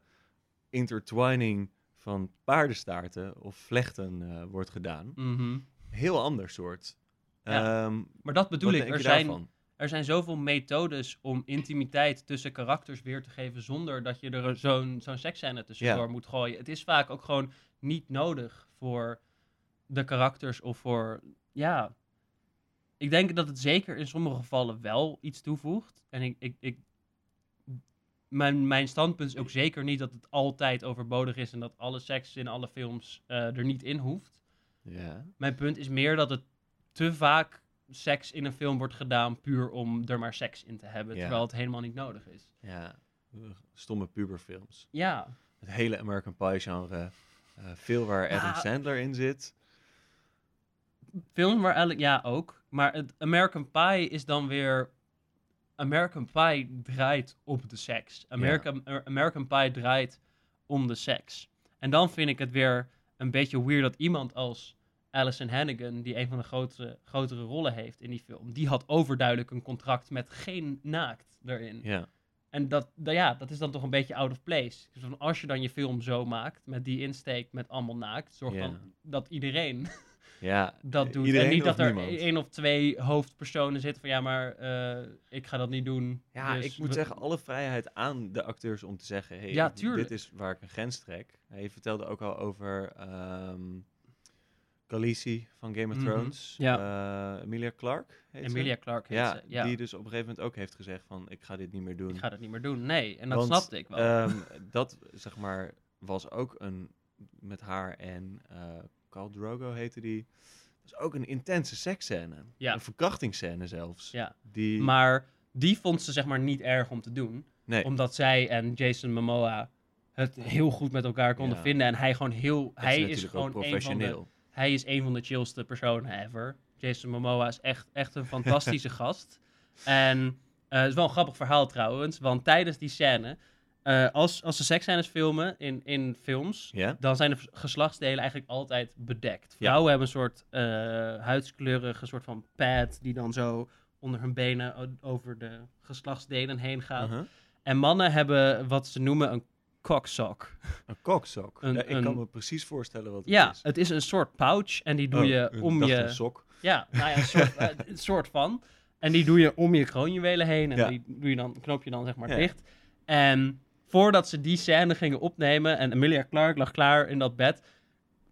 intertwining van paardenstaarten of vlechten eh, wordt gedaan. Mhm. Heel ander soort. Ehm, Maar dat bedoel ik, er zijn, daarvan? er zijn zoveel methodes om intimiteit tussen karakters weer te geven zonder dat je er zo'n zo'n seksscène tussendoor moet gooien. Het is vaak ook gewoon niet nodig voor de karakters of voor, ja... Ik denk dat het zeker in sommige gevallen wel iets toevoegt. En ik, ik, ik, mijn, mijn standpunt is ook zeker niet dat het altijd overbodig is en dat alle seks in alle films eh, er niet in hoeft. Ja. Mijn punt is meer dat het te vaak seks in een film wordt gedaan puur om er maar seks in te hebben, Ja. terwijl het helemaal niet nodig is. ja, stomme puberfilms. Ja, Het hele American Pie genre. eh, veel waar Adam Ja. Sandler in zit. films waar eigenlijk, ja ook, maar het American Pie is dan weer, American Pie draait op de seks. American, American Pie draait om de seks. En dan vind ik het weer een beetje weird dat iemand als Alison Hannigan, die een van de grotere, grotere rollen heeft in die film, die had overduidelijk een contract met geen naakt erin. Ja. En dat, da- ja, dat is dan toch een beetje out of place. Dus als je dan je film zo maakt, met die insteek, met allemaal naakt, zorg dan dat iedereen ja. dat doet. Iedereen en niet dat er niemand? één of twee hoofdpersonen zitten van ja, maar eh, ik ga dat niet doen. Ja, dus ik moet we- zeggen, alle vrijheid aan de acteurs om te zeggen: hey, Ja, dit is waar ik een grens trek. Hij vertelde ook al over Khaleesi van Game of Mhm, Thrones. ja. Eh, Emilia Clarke. Heet ze? Emilia Clarke heet Ja, ze. Ja, die dus op een gegeven moment ook heeft gezegd: van ik ga dit niet meer doen. ik ga dat niet meer doen. Nee, en dat Want, snapte ik wel. ehm, dat zeg maar was ook een met haar en eh Khal Drogo heette die. Dat is ook een intense seksscène. Ja. Een verkrachtingsscène zelfs. ja. Die, Maar die vond ze zeg maar niet erg om te doen. nee. Omdat zij en Jason Momoa het heel goed met elkaar konden Ja. vinden. En hij gewoon heel... Dat Hij is gewoon een van de professioneel. hij is een van de chillste personen ever. Jason Momoa is echt, echt een fantastische gast. En eh, het is wel een grappig verhaal trouwens, want tijdens die scène, eh, als, als ze seksscènes filmen in, in films, Ja? dan zijn de geslachtsdelen eigenlijk altijd bedekt. Ja. Vrouwen hebben een soort eh huidskleurige soort van pad die dan zo onder hun benen over de geslachtsdelen heen gaat. Uh-huh. En mannen hebben wat ze noemen een cocksock. Een koksok. Ja, ik een- kan me precies voorstellen wat het Ja, is. het is een soort pouch en die doe Oh, je om je... Een sok. Ja, nou ja, een soort, eh, een soort van. En die doe je om je kroonjuwelen heen. En Ja. die doe je dan, knoop je dan zeg maar Ja. dicht. En voordat ze die scène gingen opnemen... en Emilia Clarke lag klaar in dat bed...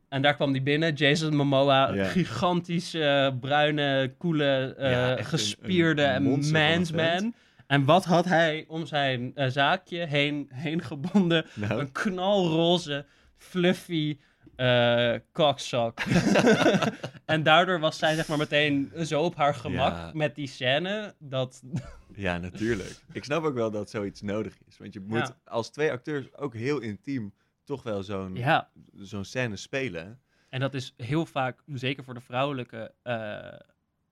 en daar kwam die binnen, Jason Momoa... Ja. gigantisch eh, bruine, coole, eh, Ja, echt een- gespierde een. En wat had hij om zijn eh, zaakje heen, heen gebonden? Nou, Een knalroze, fluffy eh cocksock. en daardoor was zij zeg maar meteen zo op haar gemak Ja. met die scène dat... ja, natuurlijk. Ik snap ook wel dat zoiets nodig is. Want je moet Ja. als twee acteurs ook heel intiem toch wel zo'n Ja, zo'n scène spelen. en dat is heel vaak, zeker voor de vrouwelijke eh,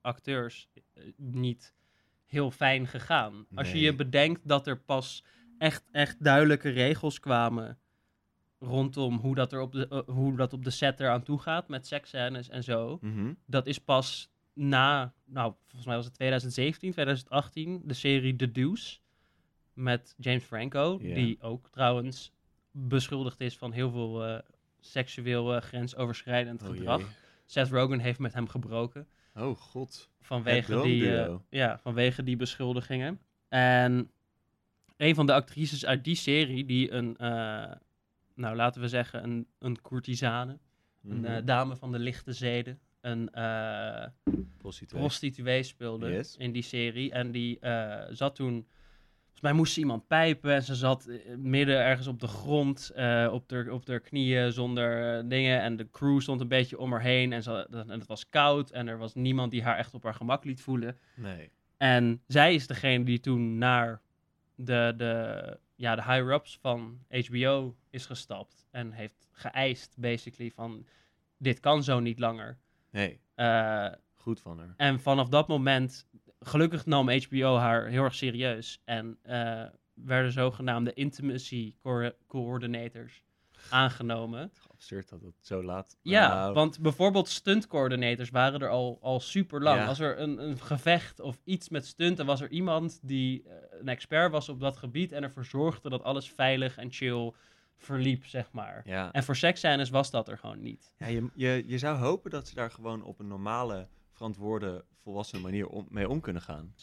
acteurs, eh, niet heel fijn gegaan. Als je je bedenkt dat er pas echt, echt duidelijke regels kwamen rondom hoe dat, er op de, eh, hoe dat op de set eraan toe gaat met seksscènes en zo. Mhm. dat is pas na, nou, volgens mij was het 2017, 2018, de serie The Deuce. Met James Franco, die ook trouwens beschuldigd is van heel veel eh, seksueel eh, grensoverschrijdend Oh gedrag. jee. Seth Rogen heeft met hem gebroken Oh god. vanwege die, eh, ja, vanwege die beschuldigingen. En een van de actrices uit die serie, die een, nou laten we zeggen, een, een courtisane. Een Mhm. dame van de lichte zeden. Een eh, Prostituee. prostituee speelde Yes. in die serie. En die eh, zat toen... Volgens mij moest ze iemand pijpen en ze zat eh, midden ergens op de grond, op haar op haar knieën zonder dingen. En de crew stond een beetje om haar heen en, ze, en het was koud en er was niemand die haar echt op haar gemak liet voelen. Nee. En zij is degene die toen naar de, de, ja, de higher-ups van HBO is gestapt. En heeft geëist, basically, van dit kan zo niet langer. Nee. Eh, Goed van haar. en vanaf dat moment, gelukkig nam HBO haar heel erg serieus. En eh, werden zogenaamde intimacy co- coordinators aangenomen. Absurd dat het zo laat. Ja, Nou, want bijvoorbeeld stuntcoördinators waren er al, al super lang. Ja. Als er een, een gevecht of iets met stunten, was er iemand die eh, een expert was op dat gebied en ervoor zorgde dat alles veilig en chill verliep, zeg maar. Ja. En voor seksscènes was dat er gewoon niet. Ja, je, je, je zou hopen dat ze daar gewoon op een normale, verantwoorde, volwassen manier om, mee om kunnen gaan.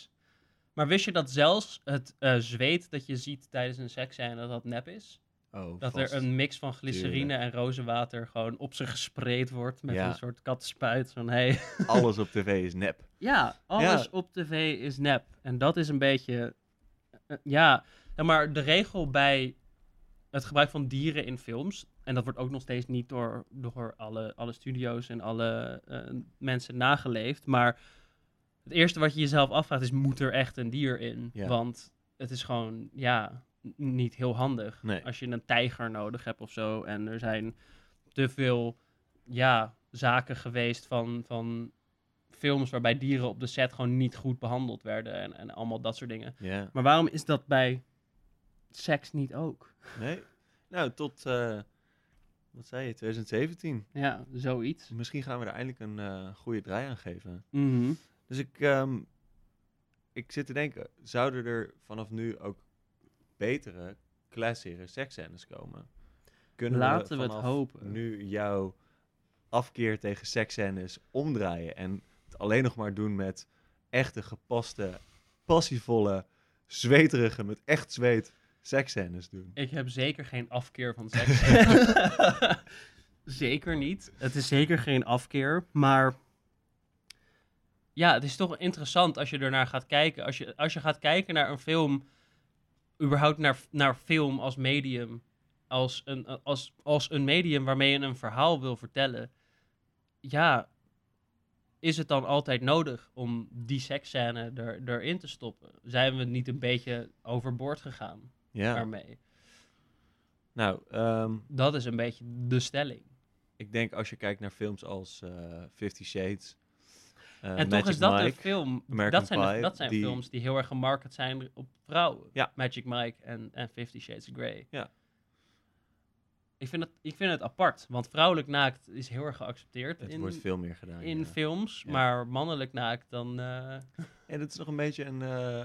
Maar wist je dat zelfs het eh, zweet dat je ziet tijdens een seksscène, dat dat nep is? Oh, Dat vast. er een mix van glycerine Tuurlijk. en rozenwater gewoon op ze gespreid wordt met Ja. een soort kattenspuit. Van, hey, Alles op tv is nep. Ja, alles Ja. op tv is nep. En dat is een beetje. eh, ja, maar de regel bij het gebruik van dieren in films. En dat wordt ook nog steeds niet door, door alle, alle studio's en alle eh, mensen nageleefd. Maar het eerste wat je jezelf afvraagt is: moet er echt een dier in? Ja. Want het is gewoon, ja, niet heel handig. Nee. Als je een tijger nodig hebt of zo. En er zijn te veel ja, zaken geweest van, van films waarbij dieren op de set gewoon niet goed behandeld werden en, en allemaal dat soort dingen. Ja. Maar waarom is dat bij seks niet ook? Nee? Nou, tot, eh, wat zei je, 2017. Ja, zoiets. Misschien gaan we er eindelijk een eh, goede draai aan geven. Mhm. Dus ik, ehm, ik zit te denken, zouden er vanaf nu ook betere, classere seksscènes komen? Kunnen Laten we het hopen. nu jouw afkeer tegen seksscènes omdraaien en het alleen nog maar doen met echte, gepaste, passievolle, zweterige, met echt zweet seksscènes doen? Ik heb zeker geen afkeer van seks. zeker niet. Het is zeker geen afkeer, maar ja, het is toch interessant als je ernaar gaat kijken. Als je, als je gaat kijken naar een film, überhaupt naar, naar film als medium, als een, als, als een medium waarmee je een verhaal wil vertellen, ja, is het dan altijd nodig om die seksscène er, erin te stoppen? Zijn we niet een beetje overboord gegaan Ja, daarmee? nou, ehm, Dat is een beetje de stelling. ik denk als je kijkt naar films als eh Fifty Shades, eh, en Magic toch is dat een film. American Dat zijn, de- dat zijn die- films die heel erg gemarket zijn op vrouwen. Ja. Magic Mike en, en Fifty Shades of Grey. Ja. Ik vind, het, ik vind het apart, want vrouwelijk naakt is heel erg geaccepteerd het in, wordt veel meer gedaan. in ja. films. Ja. Maar mannelijk naakt dan. eh, En dat is nog een beetje een,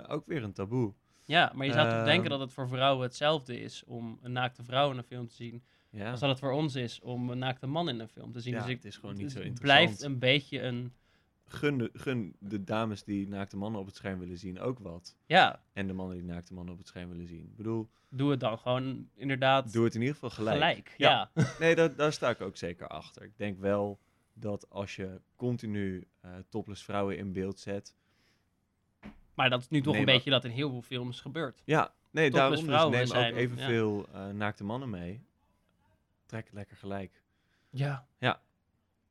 ook weer een taboe. Ja, maar je zou toch Ehm. denken dat het voor vrouwen hetzelfde is om een naakte vrouw in een film te zien. Ja, Als dat het voor ons is om een naakte man in een film te zien. Ja, dus ik, het is gewoon niet dus zo het interessant. blijft een beetje een. gun, de, gun de dames die naakte mannen op het scherm willen zien ook wat. Ja, En de mannen die naakte mannen op het scherm willen zien. Ik bedoel, doe het dan gewoon inderdaad doe het in ieder geval gelijk. gelijk. Ja. ja. Nee, daar, daar sta ik ook zeker achter. Ik denk wel dat als je continu eh topless vrouwen in beeld zet. Maar dat is nu toch Nee, een maar- beetje dat in heel veel films gebeurt. Ja, nee, Topless daarom dus vrouwen neem zijn- ook evenveel eh naakte mannen mee. Trek het lekker gelijk. Ja. Ja.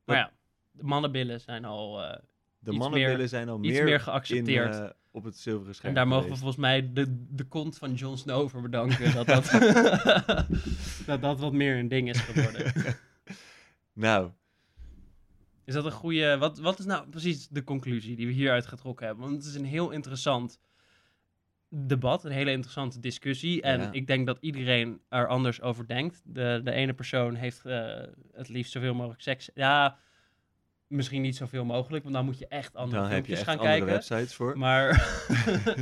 Maar ja, de mannenbillen zijn al... eh, De mannenbillen meer- zijn al iets meer, meer in, geaccepteerd. eh, op het zilveren scherm en daar mogen we volgens mij de, de kont van Jon Snow voor bedanken. dat, dat, dat dat wat meer een ding is geworden. Nou, Is dat een goede... Wat, wat is nou precies de conclusie die we hieruit getrokken hebben? Want het is een heel interessant debat, een hele interessante discussie. En Ja. ik denk dat iedereen er anders over denkt. De, de ene persoon heeft eh, het liefst zoveel mogelijk seks. Ja, misschien niet zoveel mogelijk, want dan moet je echt andere dan filmpjes gaan andere kijken. websites voor. Maar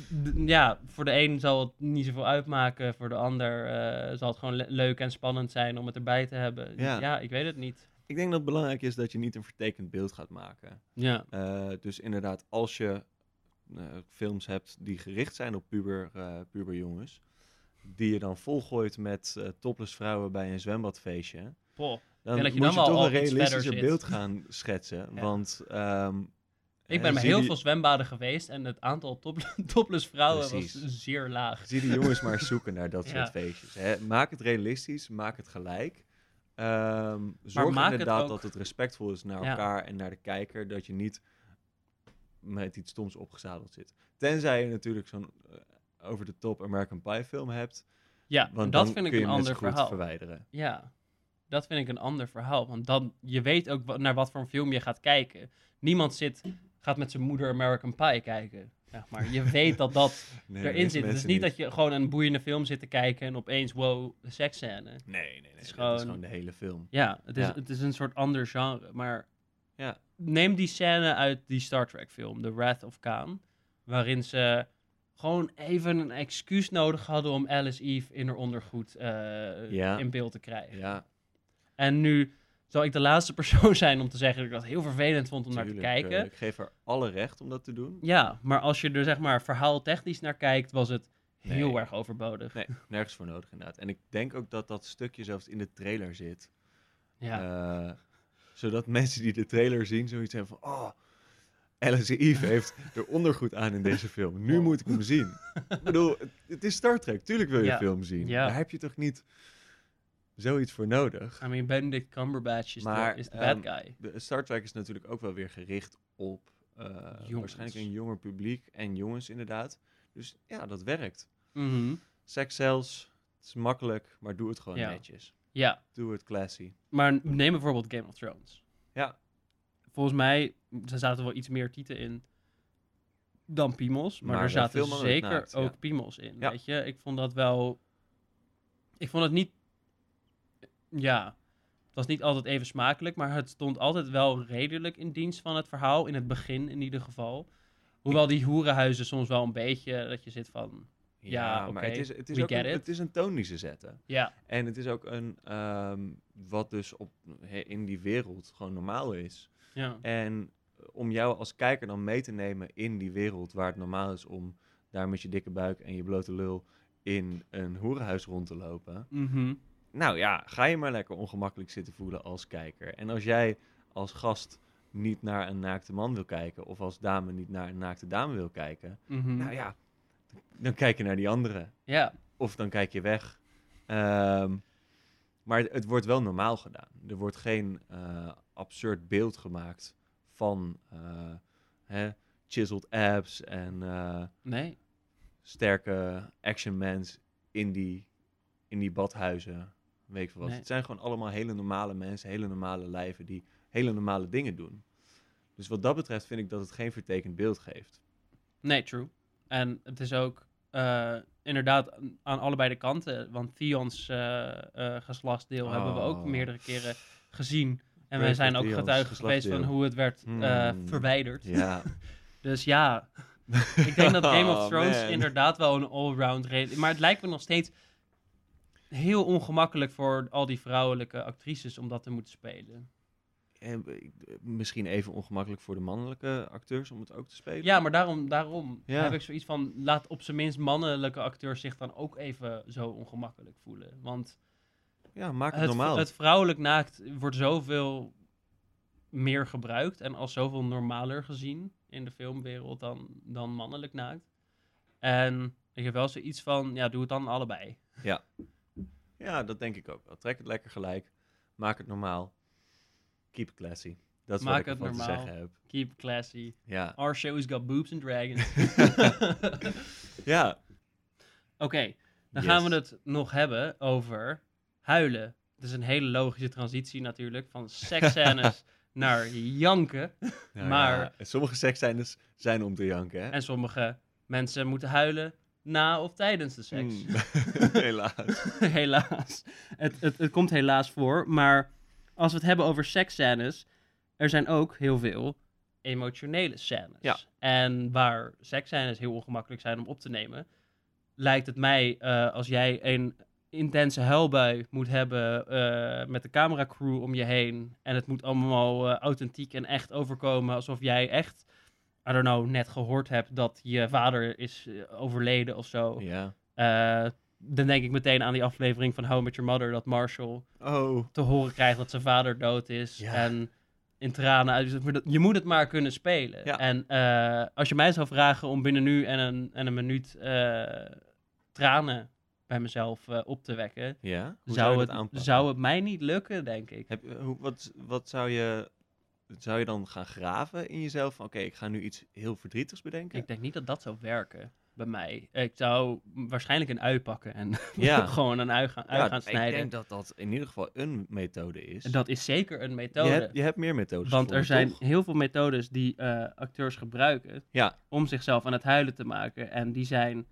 ja, voor de een zal het niet zoveel uitmaken. Voor de ander eh, zal het gewoon le- leuk en spannend zijn om het erbij te hebben. Ja. Ja, ik weet het niet. Ik denk dat het belangrijk is dat je niet een vertekend beeld gaat maken. Ja, Eh, dus inderdaad, als je eh, films hebt die gericht zijn op puber, eh puberjongens, die je dan volgooit met topless vrouwen bij een zwembadfeestje, Poh. dan denk dat je moet dan je wel toch al een realistischer beeld gaan schetsen. Ja. Want ehm, Ik ben bij heel die- veel zwembaden geweest en het aantal top topless vrouwen Precies. was zeer laag. Zie de jongens maar zoeken naar dat Ja. soort feestjes. Hè. Maak het realistisch, maak het gelijk. Ehm, zorg het inderdaad dat het respectvol is naar Ja. elkaar en naar de kijker. Dat je niet met iets stoms opgezadeld zit. Tenzij je natuurlijk zo'n eh, over de top American Pie film hebt. Ja, Want dat dan vind ik een ander verhaal. verwijderen. Ja, dat vind ik een ander verhaal. Want dan, je weet ook naar wat voor een film je gaat kijken. Niemand zit, gaat met zijn moeder American Pie kijken. Zeg maar. Je weet dat dat Nee, erin zit. Het is niet dat je gewoon een boeiende film zit te kijken en opeens, wow, de seksscène. Nee, nee, nee. is gewoon- is gewoon de hele film. Ja, het is, Ja. Het is een soort ander genre. Maar Ja. neem die scène uit die Star Trek film, The Wrath of Khan. Waarin ze gewoon even een excuus nodig hadden om Alice Eve in haar ondergoed eh, Ja. in beeld te krijgen. Ja, En nu zal ik de laatste persoon zijn om te zeggen dat ik dat heel vervelend vond om naar te tuurlijk, kijken. eh, ik geef haar alle recht om dat te doen. Ja, maar als je er zeg maar verhaaltechnisch naar kijkt, was het heel erg overbodig. Nee, nergens voor nodig inderdaad. En ik denk ook dat dat stukje zelfs in de trailer zit. Ja. Eh, zodat mensen die de trailer zien zoiets hebben van... Oh, Alice Eve heeft er ondergoed aan in deze film. Nu Oh. moet ik hem zien. ik bedoel, het, het is Star Trek. Tuurlijk wil je Ja. film zien. Ja. Daar heb je toch niet zoiets voor nodig. I mean, Benedict Cumberbatch is, Maar, de, is de ehm, bad guy. De Star Trek is natuurlijk ook wel weer gericht op eh, waarschijnlijk een jonger publiek en jongens inderdaad. Dus ja, dat werkt. Mhm. Sex sells, het is makkelijk, maar doe het gewoon Ja. netjes. Ja, Doe het classy. maar neem bijvoorbeeld Game of Thrones. Ja, Volgens mij, er zaten wel iets meer tieten in dan piemels. Maar, Maar er zaten zeker naakt, ja. ook piemels in. Ja. Weet je, ik vond dat wel... Ik vond het niet... Ja, het was niet altijd even smakelijk, maar het stond altijd wel redelijk in dienst van het verhaal. In het begin in ieder geval. Hoewel die hoerenhuizen soms wel een beetje, dat je zit van... Ja, maar oké, het is, het, is we ook get een, it. het is een toon die ze zetten. Ja, En het is ook een, ehm, wat dus op, in die wereld gewoon normaal is. ja. En om jou als kijker dan mee te nemen in die wereld waar het normaal is om daar met je dikke buik en je blote lul in een hoerenhuis rond te lopen. Mhm. Nou ja, ga je maar lekker ongemakkelijk zitten voelen als kijker. En als jij als gast niet naar een naakte man wil kijken, of als dame niet naar een naakte dame wil kijken, Mhm. nou ja, dan kijk je naar die andere. Ja, Of dan kijk je weg. Ehm, maar het, wordt wel normaal gedaan. Er wordt geen eh, absurd beeld gemaakt van eh, hè, chiseled abs en eh, nee. sterke actionmans in die, in die badhuizen. Weet ik veel wat. Nee. Het zijn gewoon allemaal hele normale mensen, hele normale lijven die hele normale dingen doen. Dus wat dat betreft vind ik dat het geen vertekend beeld geeft. Nee, true. En het is ook eh, inderdaad aan allebei de kanten. Want Theons eh, geslachtsdeel hebben we ook Oh. meerdere keren gezien. En wij zijn ook Theons getuigen geweest van hoe het werd Hmm. verwijderd. Ja. Dus ja, ik denk dat Game of Oh, Thrones inderdaad wel een allround reden... Maar het lijkt me nog steeds heel ongemakkelijk voor al die vrouwelijke actrices om dat te moeten spelen. En eh, misschien even ongemakkelijk voor de mannelijke acteurs om het ook te spelen. Ja, maar daarom, daarom Ja. heb ik zoiets van... Laat op zijn minst mannelijke acteurs zich dan ook even zo ongemakkelijk voelen. Want Ja, maak het, het, normaal. het vrouwelijk naakt wordt zoveel meer gebruikt en als zoveel normaler gezien in de filmwereld dan, dan mannelijk naakt. En ik heb wel zoiets van, ja, doe het dan allebei. Ja, dat denk ik ook wel. Trek het lekker gelijk. Maak het normaal. Keep it classy. Dat is Maak wat ik het te normaal. zeggen heb. Keep classy. Ja. Our show's got boobs and dragons. Ja. Oké, dan Yes. gaan we het nog hebben over huilen. Het is een hele logische transitie natuurlijk, van seksscènes naar janken. Nou Maar- ja, sommige seksscènes zijn om te janken, hè? En sommige mensen moeten huilen na of tijdens de seks. Hmm. Helaas. helaas. Het, het, het komt helaas voor. Maar als we het hebben over seksscènes, er zijn ook heel veel emotionele scènes. Ja. En waar seksscènes heel ongemakkelijk zijn om op te nemen, lijkt het mij eh, als jij een intense huilbui moet hebben eh, met de cameracrew om je heen en het moet allemaal eh, authentiek en echt overkomen alsof jij echt, I don't know, net gehoord hebt dat je vader is eh, overleden of zo. Ja. Eh, dan denk ik meteen aan die aflevering van How Met Your Mother, dat Marshall Oh, te horen krijgt dat zijn vader dood is. Ja. En in tranen uit. Je moet het maar kunnen spelen. Ja. En eh, als je mij zou vragen om binnen nu en een, en een minuut tranen bij mezelf op te wekken, ja? Hoe zou, je het, zou het mij niet lukken, denk ik. Heb, hoe, wat, wat zou je... Zou je dan gaan graven in jezelf? Oké, ik ga nu iets heel verdrietigs bedenken. Ik denk niet dat dat zou werken bij mij. Ik zou waarschijnlijk een ui pakken en Ja. gewoon een ui gaan, ui ja, gaan ik snijden. denk dat dat in ieder geval een methode is. Dat is zeker een je, methode. hebt, je hebt meer methodes. Want er zijn toch? heel veel methodes die eh, acteurs gebruiken Ja, om zichzelf aan het huilen te maken. En die zijn.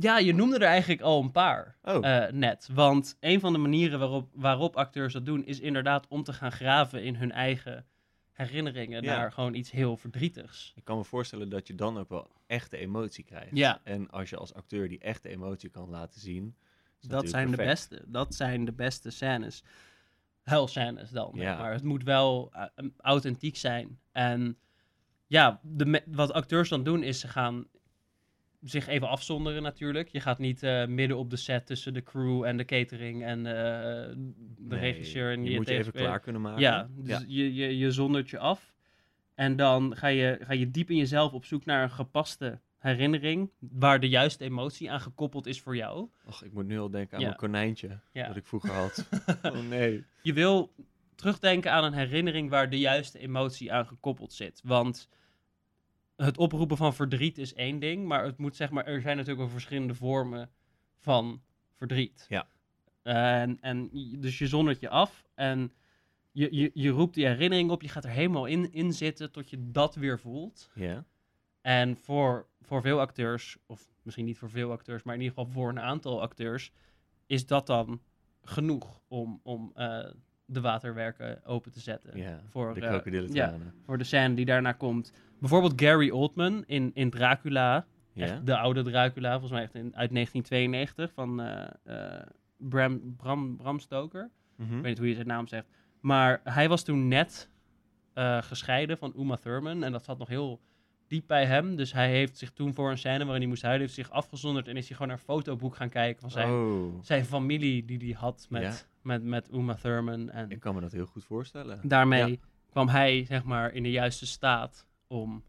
Ja, je noemde er eigenlijk al een paar Oh. eh, net. Want een van de manieren waarop, waarop acteurs dat doen, is inderdaad om te gaan graven in hun eigen herinneringen Ja. naar gewoon iets heel verdrietigs. ik kan me voorstellen dat je dan ook wel echte emotie krijgt. Ja. En als je als acteur die echte emotie kan laten zien, Dat zijn de beste. Dat zijn de beste scènes. Huilscènes dan. Ja. Maar het moet wel eh, authentiek zijn. En ja, de wat acteurs dan doen is ze gaan zich even afzonderen natuurlijk. Je gaat niet eh, midden op de set tussen de crew en de catering en eh, de Nee, regisseur en je je moet je even klaar kunnen maken. Ja, dus Je, je, je zondert je af. En dan ga je, ga je diep in jezelf op zoek naar een gepaste herinnering. Waar de juiste emotie aan gekoppeld is voor jou. Och, ik moet nu al denken aan Ja. mijn konijntje Ja. dat ik vroeger had. oh nee. Je wil terugdenken aan een herinnering waar de juiste emotie aan gekoppeld zit. Want het oproepen van verdriet is één ding. Maar, het moet, zeg maar er zijn natuurlijk ook verschillende vormen van verdriet. Ja. En, en dus je zondert je af en je, je, je roept die herinnering op. Je gaat er helemaal in, in zitten tot je dat weer voelt. Ja. En voor, voor veel acteurs, of misschien niet voor veel acteurs, maar in ieder geval voor een aantal acteurs, is dat dan genoeg om, om eh, de waterwerken open te zetten. Ja. Voor, de eh, krokodillentranen. Voor de scène die daarna komt. Bijvoorbeeld Gary Oldman in, in Dracula. Echt de oude Dracula, volgens mij echt in, uit 1992 van eh, Bram, Bram, Bram Stoker. Mhm. Ik weet niet hoe je zijn naam zegt. Maar hij was toen net gescheiden van Uma Thurman. En dat zat nog heel diep bij hem. Dus hij heeft zich toen voor een scène waarin hij moest huilen... heeft zich afgezonderd en is hij gewoon naar een fotoboek gaan kijken... van zijn, Oh, zijn familie die hij had met. Met, met Uma Thurman. En ik kan me dat heel goed voorstellen. daarmee Ja. kwam hij, zeg maar, in de juiste staat om...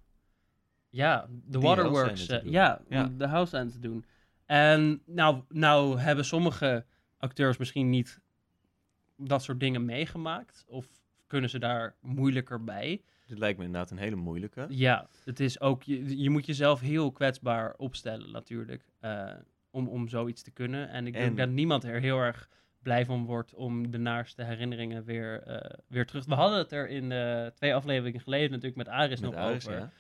Ja, de waterworks, eh, ja, Ja. de house aan te doen. En nou, nou hebben sommige acteurs misschien niet dat soort dingen meegemaakt. Of kunnen ze daar moeilijker bij. Dit lijkt me inderdaad een hele moeilijke. Ja, het is ook, je, je moet jezelf heel kwetsbaar opstellen natuurlijk. eh, om, om zoiets te kunnen. En ik denk En- dat niemand er heel erg blij van wordt om de naarste herinneringen weer, eh, weer terug. We hadden het er in eh, twee afleveringen geleden natuurlijk met Aris Met nog Aris, over. ja.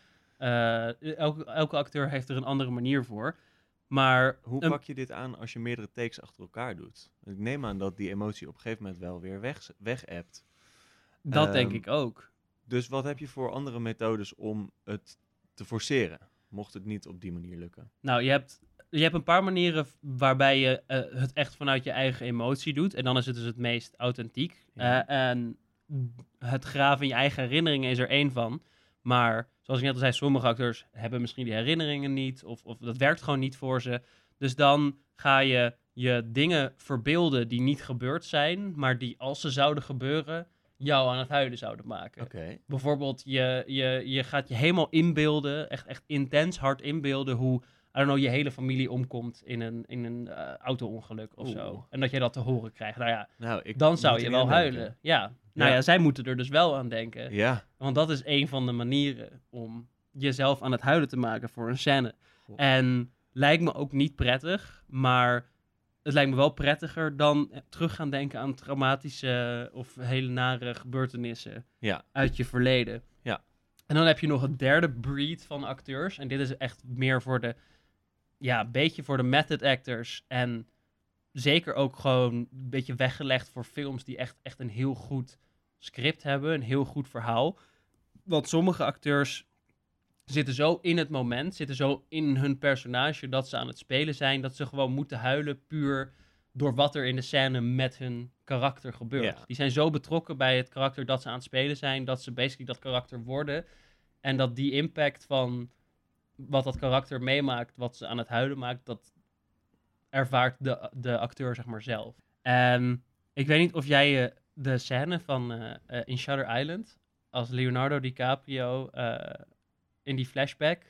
Eh, elke, elke acteur heeft er een andere manier voor. Maar Hoe een- pak je dit aan als je meerdere takes achter elkaar doet? Ik neem aan dat die emotie op een gegeven moment wel weer weg, weg hebt. dat denk ehm, ik ook. Dus wat heb je voor andere methodes om het te forceren? Mocht het niet op die manier lukken. Nou, je hebt, je hebt een paar manieren waarbij je eh, het echt vanuit je eigen emotie doet. En dan is het dus het meest authentiek. Ja. Eh, en het graven in je eigen herinneringen is er één van. Maar zoals ik net al zei, sommige acteurs hebben misschien die herinneringen niet. Of, of dat werkt gewoon niet voor ze. Dus dan ga je je dingen verbeelden die niet gebeurd zijn. Maar die als ze zouden gebeuren, jou aan het huilen zouden maken. Oké. Bijvoorbeeld, je, je, je gaat je helemaal inbeelden, echt, echt intens hard inbeelden hoe, I don't know, je hele familie omkomt in een, in een eh, auto-ongeluk of Oeh. zo. En dat je dat te horen krijgt. Nou ja, Nou, ik dan zou je wel denken. huilen. Ja. Nou ja. Ja. zij moeten er dus wel aan denken. Ja. Want dat is een van de manieren om jezelf aan het huilen te maken voor een scène. En lijkt me ook niet prettig, maar het lijkt me wel prettiger dan terug gaan denken aan traumatische of hele nare gebeurtenissen Ja. uit je verleden. Ja. En dan heb je nog het derde breed van acteurs. En dit is echt meer voor de, ja, een beetje voor de method actors. En zeker ook gewoon een beetje weggelegd voor films die echt, echt een heel goed script hebben, een heel goed verhaal. Want sommige acteurs zitten zo in het moment, zitten zo in hun personage dat ze aan het spelen zijn, dat ze gewoon moeten huilen puur door wat er in de scène met hun karakter gebeurt. Ja. Die zijn zo betrokken bij het karakter dat ze aan het spelen zijn, dat ze basically dat karakter worden. En dat die impact van wat dat karakter meemaakt, wat ze aan het huilen maakt, dat ervaart de, de acteur zeg maar zelf. En ik weet niet of jij eh, de scène van eh, eh, in Shutter Island, als Leonardo DiCaprio in die flashback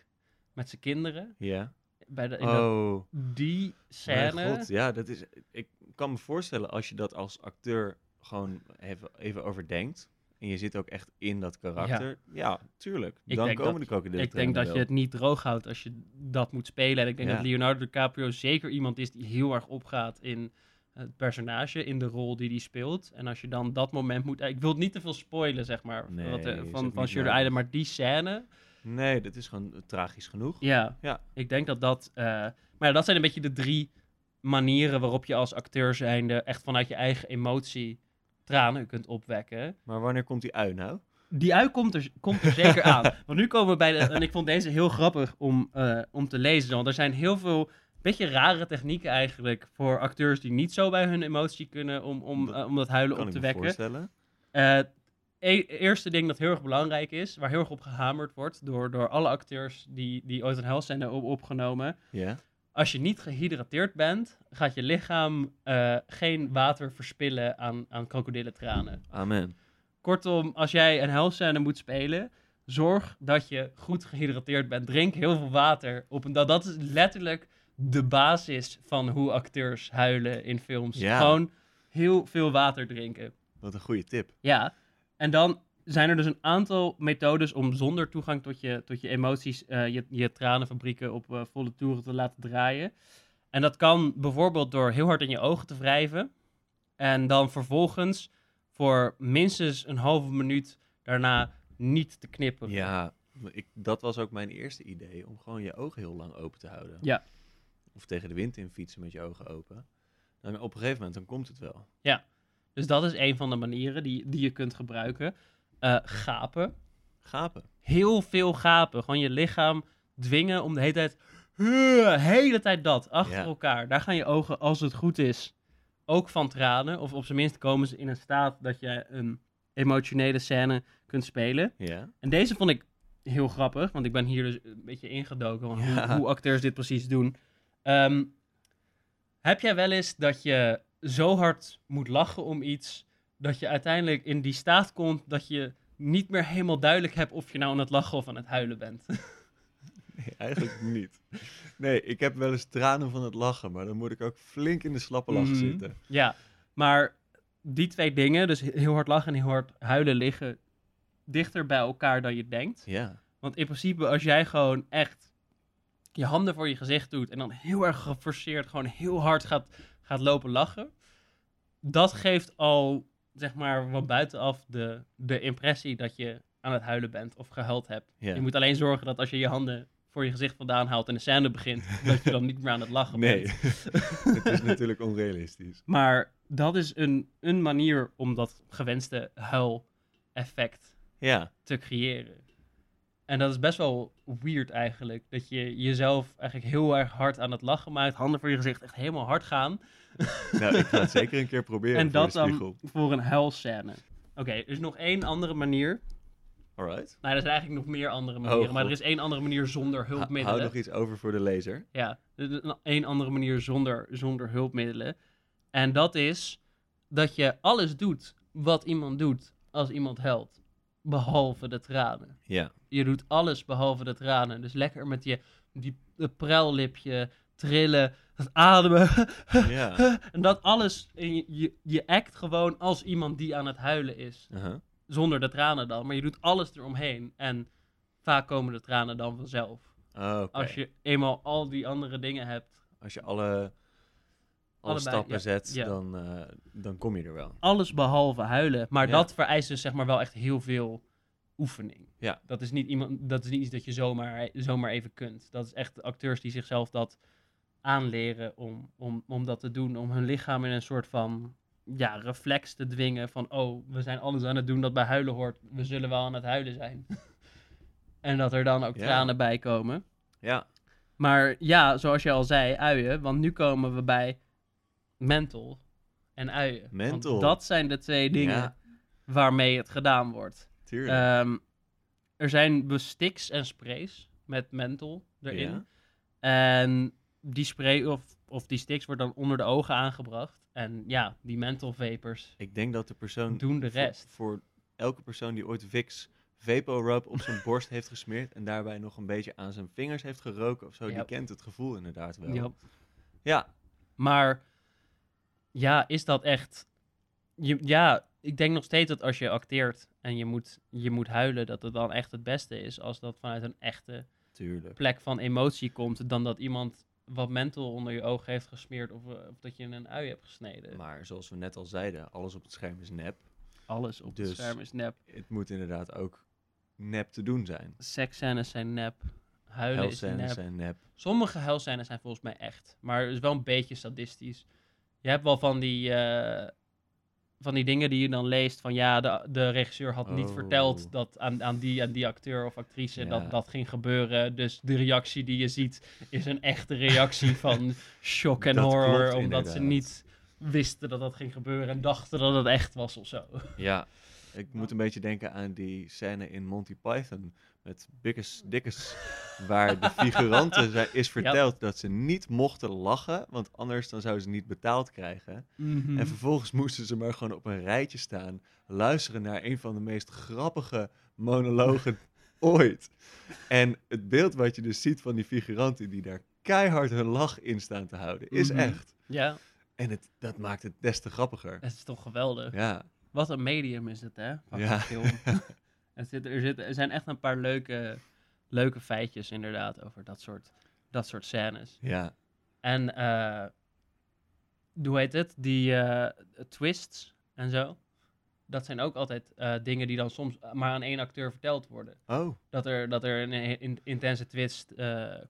met zijn kinderen, Ja. bij de, dat- Oh, die mijn scène, god. Ja, dat is... Ik kan me voorstellen als je dat als acteur gewoon even, even overdenkt. En je zit ook echt in dat karakter. Ja, tuurlijk. Ik Dan komen dat- de krokodillen ik denk dat je het niet droog houdt als je dat moet spelen. En ik denk Ja. dat Leonardo DiCaprio zeker iemand is die heel erg opgaat in het personage, in de rol die hij speelt. En als je dan dat moment moet... Ik wil het niet te veel spoilen, zeg maar, Nee, wat, van, van Shutter. Island. Maar die scène, Nee, dat is gewoon tragisch genoeg. ja, Ja. ik denk dat dat... eh, maar ja, dat zijn een beetje de drie manieren waarop je als acteur zijnde echt vanuit je eigen emotie tranen kunt opwekken. Maar wanneer komt die ui nou? Die ui komt er, komt er zeker aan. Want nu komen we bij de... En ik vond deze heel grappig om, eh, om te lezen. Want er zijn heel veel beetje rare technieken eigenlijk... voor acteurs die niet zo bij hun emotie kunnen... om, om, Dat eh, om dat huilen Kan op te wekken. voorstellen. E- eerste ding dat heel erg belangrijk is... waar heel erg op gehamerd wordt... door, door alle acteurs die, die ooit een helscène hebben opgenomen... Ja. Als je niet gehydrateerd bent, gaat je lichaam eh, geen water verspillen aan, aan krokodillentranen. Amen. Kortom, als jij een helscène moet spelen, zorg dat je goed gehydrateerd bent. Drink heel veel water op een dag. Dat is letterlijk de basis van hoe acteurs huilen in films. Ja. Gewoon heel veel water drinken. Wat een goede tip. Ja, en dan zijn er dus een aantal methodes om zonder toegang tot je, tot je emoties eh, je, je tranenfabrieken op eh, volle toeren te laten draaien. En dat kan bijvoorbeeld door heel hard in je ogen te wrijven. En dan vervolgens voor minstens een halve minuut daarna niet te knippen. Ja, ik, dat was ook mijn eerste idee. Om gewoon je ogen heel lang open te houden. Ja. Of tegen de wind in fietsen met je ogen open. Dan op een gegeven moment dan komt het wel. Dus dat is een van de manieren die, die je kunt gebruiken. Eh, gapen. Gapen. Heel veel gapen. Gewoon je lichaam dwingen om de hele tijd... De hele tijd dat, achter Ja. elkaar. Daar gaan je ogen, als het goed is, ook van tranen. Of op zijn minst komen ze in een staat dat je een emotionele scène kunt spelen. Ja. En deze vond ik heel grappig, want ik ben hier dus een beetje ingedoken van Ja. hoe, hoe acteurs dit precies doen. Ehm, heb jij wel eens dat je zo hard moet lachen om iets, dat je uiteindelijk in die staat komt dat je niet meer helemaal duidelijk hebt of je nou aan het lachen of aan het huilen bent? Nee, eigenlijk niet. Nee, ik heb wel eens tranen van het lachen. Maar dan moet ik ook flink in de slappe lach Mhm. zitten. ja, maar die twee dingen, dus heel hard lachen en heel hard huilen, liggen dichter bij elkaar dan je denkt. Ja. Want in principe, als jij gewoon echt je handen voor je gezicht doet en dan heel erg geforceerd, gewoon heel hard gaat, gaat lopen lachen, dat geeft al, zeg maar, van buitenaf de, de impressie dat je aan het huilen bent of gehuild hebt. Je moet alleen zorgen dat als je je handen voor je gezicht vandaan haalt en de scène begint, dat je dan niet meer aan het lachen Nee, bent. het is natuurlijk onrealistisch. Maar dat is een, een manier om dat gewenste huil-effect Ja, te creëren. En dat is best wel weird eigenlijk. Dat je jezelf eigenlijk heel erg hard aan het lachen maakt. Handen voor je gezicht echt helemaal hard gaan. nou, ik ga het zeker een keer proberen en dat dan voor een huilscène. Oké, er is nog één andere manier. Alright. Nou, er zijn eigenlijk nog meer andere manieren. maar er is één andere manier zonder Ha- hou hulpmiddelen. nog iets over voor de lezer. Ja, één andere manier zonder, zonder hulpmiddelen. En dat is dat je alles doet wat iemand doet als iemand helpt. Behalve de tranen. Ja. Je doet alles behalve de tranen. Dus lekker met je die prellipje, trillen, ademen. Ja. en dat alles. En je, je, je act gewoon als iemand die aan het huilen is. Zonder de tranen dan. Maar je doet alles eromheen. En vaak komen de tranen dan vanzelf. Oh, oké. Als je eenmaal al die andere dingen hebt. Als je alle, alle stappen ja, zet, ja. Dan, eh, dan kom je er wel. Alles behalve huilen. Maar Ja. dat vereist dus zeg maar wel echt heel veel oefening. Ja. Dat is niet, iemand, dat is niet iets dat je zomaar, zomaar even kunt. Dat is echt acteurs die zichzelf dat aanleren om, om, om dat te doen. Om hun lichaam in een soort van ja, reflex te dwingen van... oh, we zijn alles aan het doen dat bij huilen hoort. We zullen wel aan het huilen zijn. en dat er dan ook tranen bij komen. Ja. Maar ja, zoals je al zei, uien. Want nu komen we bij mental en uien. Want Menthol. dat zijn de twee dingen Ja. waarmee het gedaan wordt. Tuurlijk. Ehm, er zijn sticks en sprays met menthol erin. Ja. En die spray, of of die sticks wordt dan onder de ogen aangebracht. En ja, die menthol vapors Ik denk dat de persoon doen de rest. Voor, elke persoon die ooit Vicks Vaporub op zijn borst heeft gesmeerd en daarbij nog een beetje aan zijn vingers heeft geroken of zo, die kent het gevoel inderdaad wel. Ja, Maar ja, is dat echt. Je, ja, ik denk nog steeds dat als je acteert en je moet, je moet huilen, dat het dan echt het beste is als dat vanuit een echte tuurlijk. plek van emotie komt, dan dat iemand wat mental onder je ogen heeft gesmeerd of, eh, of dat je een ui hebt gesneden. Maar zoals we net al zeiden, alles op het scherm is nep. Alles op Dus- het scherm is nep. Het moet inderdaad ook nep te doen zijn. Seksscènes zijn nep. Huilen is nep. zijn nep. Sommige huilscènes zijn volgens mij echt, maar het is wel een beetje sadistisch. Je hebt wel van die, eh, van die dingen die je dan leest van ja, de, de regisseur had niet Oh. verteld dat aan, aan, die, aan die acteur of actrice Ja. dat dat ging gebeuren. Dus de reactie die je ziet is een echte reactie van shock en horror, klopt omdat ze niet wisten dat dat ging gebeuren en dachten dat het echt was of zo. Ja, ik moet een beetje denken aan die scène in Monty Python met Bikkus Dikkus, waar de figuranten is verteld dat ze niet mochten lachen, want anders dan zouden ze niet betaald krijgen. Mhm. En vervolgens moesten ze maar gewoon op een rijtje staan, luisteren naar een van de meest grappige monologen ooit. En het beeld wat je dus ziet van die figuranten die daar keihard hun lach in staan te houden, is Mhm. echt. Ja, En het, dat maakt het des te grappiger. het is toch geweldig. Ja, Wat een medium is het, hè? Van Ja. film. er, zit, er, zit, er zijn echt een paar leuke, leuke feitjes inderdaad over dat soort, dat soort scènes. ja, En eh hoe heet het? Die eh, twists en zo. Dat zijn ook altijd eh, dingen die dan soms maar aan één acteur verteld worden. oh, Dat er, dat er een in- intense twist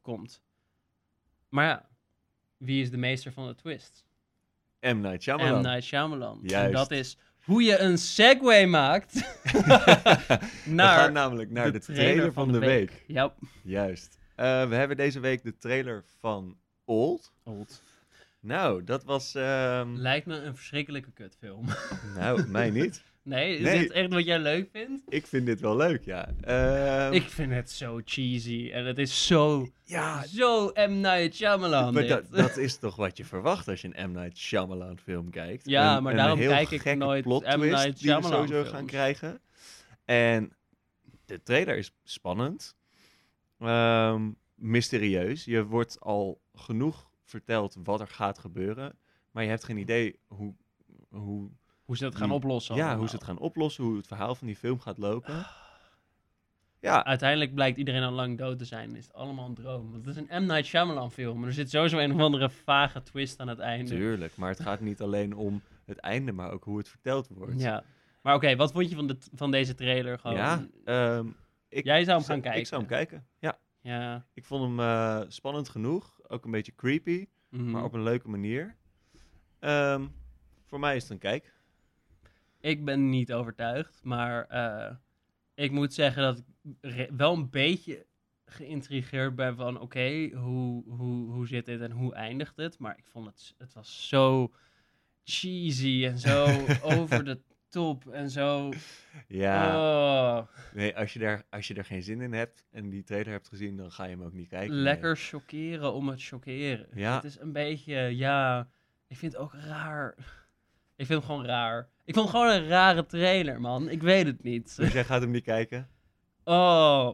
komt. Maar ja, wie is de meester van de twist? M. Night Shyamalan. M. Night Shyamalan. En Juist. dat is hoe je een segue maakt We naar gaan namelijk naar de, trailer, van, de week. Ja, Juist. Eh, we hebben deze week de trailer van Old. old. Nou, dat was... ehm, Lijkt me een verschrikkelijke kutfilm. nou, mij niet. Nee, is Nee. dit echt wat jij leuk vindt? Ik vind dit wel leuk, ja. Ehm, Ik vind het zo cheesy en het is zo, ja, zo M. Night Shyamalan maar dat, dat is toch wat je verwacht als je een M. Night Shyamalan film kijkt. Ja, Een- maar daarom kijk ik nooit M. Night die Shyamalan sowieso gaan films. krijgen. En de trailer is spannend. Ehm, mysterieus. Je wordt al genoeg verteld wat er gaat gebeuren. Maar je hebt geen idee hoe, hoe, hoe ze dat gaan die- oplossen ja, allemaal. hoe ze het gaan oplossen. Hoe het verhaal van die film gaat lopen. Ja, Uiteindelijk blijkt iedereen al lang dood te zijn. Is het allemaal een droom. Want het is een M. Night Shyamalan film. En er zit sowieso een of andere vage twist aan het einde. tuurlijk. Maar het gaat niet alleen om het einde, maar ook hoe het verteld wordt. Ja. Maar oké, wat vond je van, de, van deze trailer? Gewoon, Ja, ehm, ik, Jij zou hem gaan kijken. Ik zou hem kijken, ja. Ja. Ik vond hem eh, spannend genoeg. Ook een beetje creepy, mhm. maar op een leuke manier. Ehm, voor mij is het een kijk. Ik ben niet overtuigd, maar eh, ik moet zeggen dat ik wel een beetje geïntrigeerd ben van oké, hoe, hoe, hoe zit dit en hoe eindigt het? Maar ik vond het, het was zo cheesy en zo over de top en zo. Ja, oh, nee, als je, daar, als je er geen zin in hebt en die trailer hebt gezien, dan ga je hem ook niet kijken. lekker chockeren om het chockeren. Ja. Het is een beetje, ja, ik vind het ook raar. Ik vind het gewoon raar. Ik vond het gewoon een rare trailer, man. Ik weet het niet. Dus jij gaat hem niet kijken? Oh,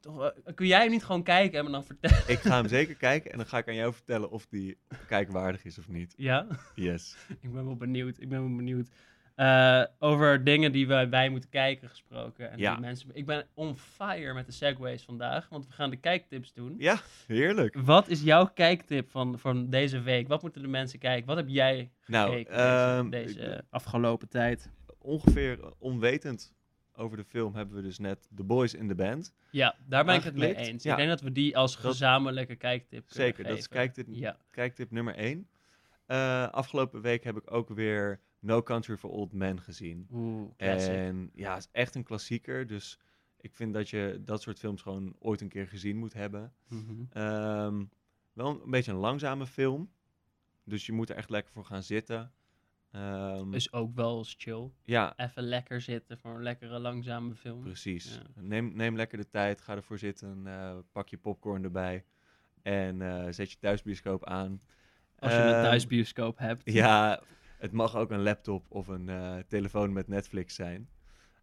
toch, kun jij hem niet gewoon kijken en me dan vertellen? Ik ga hem zeker kijken en dan ga ik aan jou vertellen of die kijkwaardig is of niet. Ja, Yes. ik ben wel benieuwd. Ik ben wel benieuwd. Eh, over dingen die wij, wij moeten kijken gesproken. En Ja. die mensen, ik ben on fire met de segways vandaag, want we gaan de kijktips doen. Ja, heerlijk. Wat is jouw kijktip van, van deze week? Wat moeten de mensen kijken? Wat heb jij Nou, gekeken ehm, deze, deze afgelopen tijd? ongeveer onwetend over de film hebben we dus net The Boys in the Band. Ja, daar ben ik het mee eens. Ja. Ik denk dat we die als Dat- gezamenlijke kijktip kunnen Zeker, dat is kijktip, Ja. kijktip nummer 1. afgelopen week heb ik ook weer No Country for Old Men gezien. Oeh. En ja, het is echt een klassieker. Dus ik vind dat je dat soort films gewoon ooit een keer gezien moet hebben. Mhm. Ehm, wel een beetje een langzame film. Dus je moet er echt lekker voor gaan zitten. Ehm, Is ook wel eens chill. ja, Even lekker zitten voor een lekkere langzame film. precies. Ja. Neem, neem lekker de tijd, ga ervoor zitten, eh, pak je popcorn erbij en eh, zet je thuisbioscoop aan. Als je een Ehm, thuisbioscoop hebt. Ja, het mag ook een laptop of een eh, telefoon met Netflix zijn.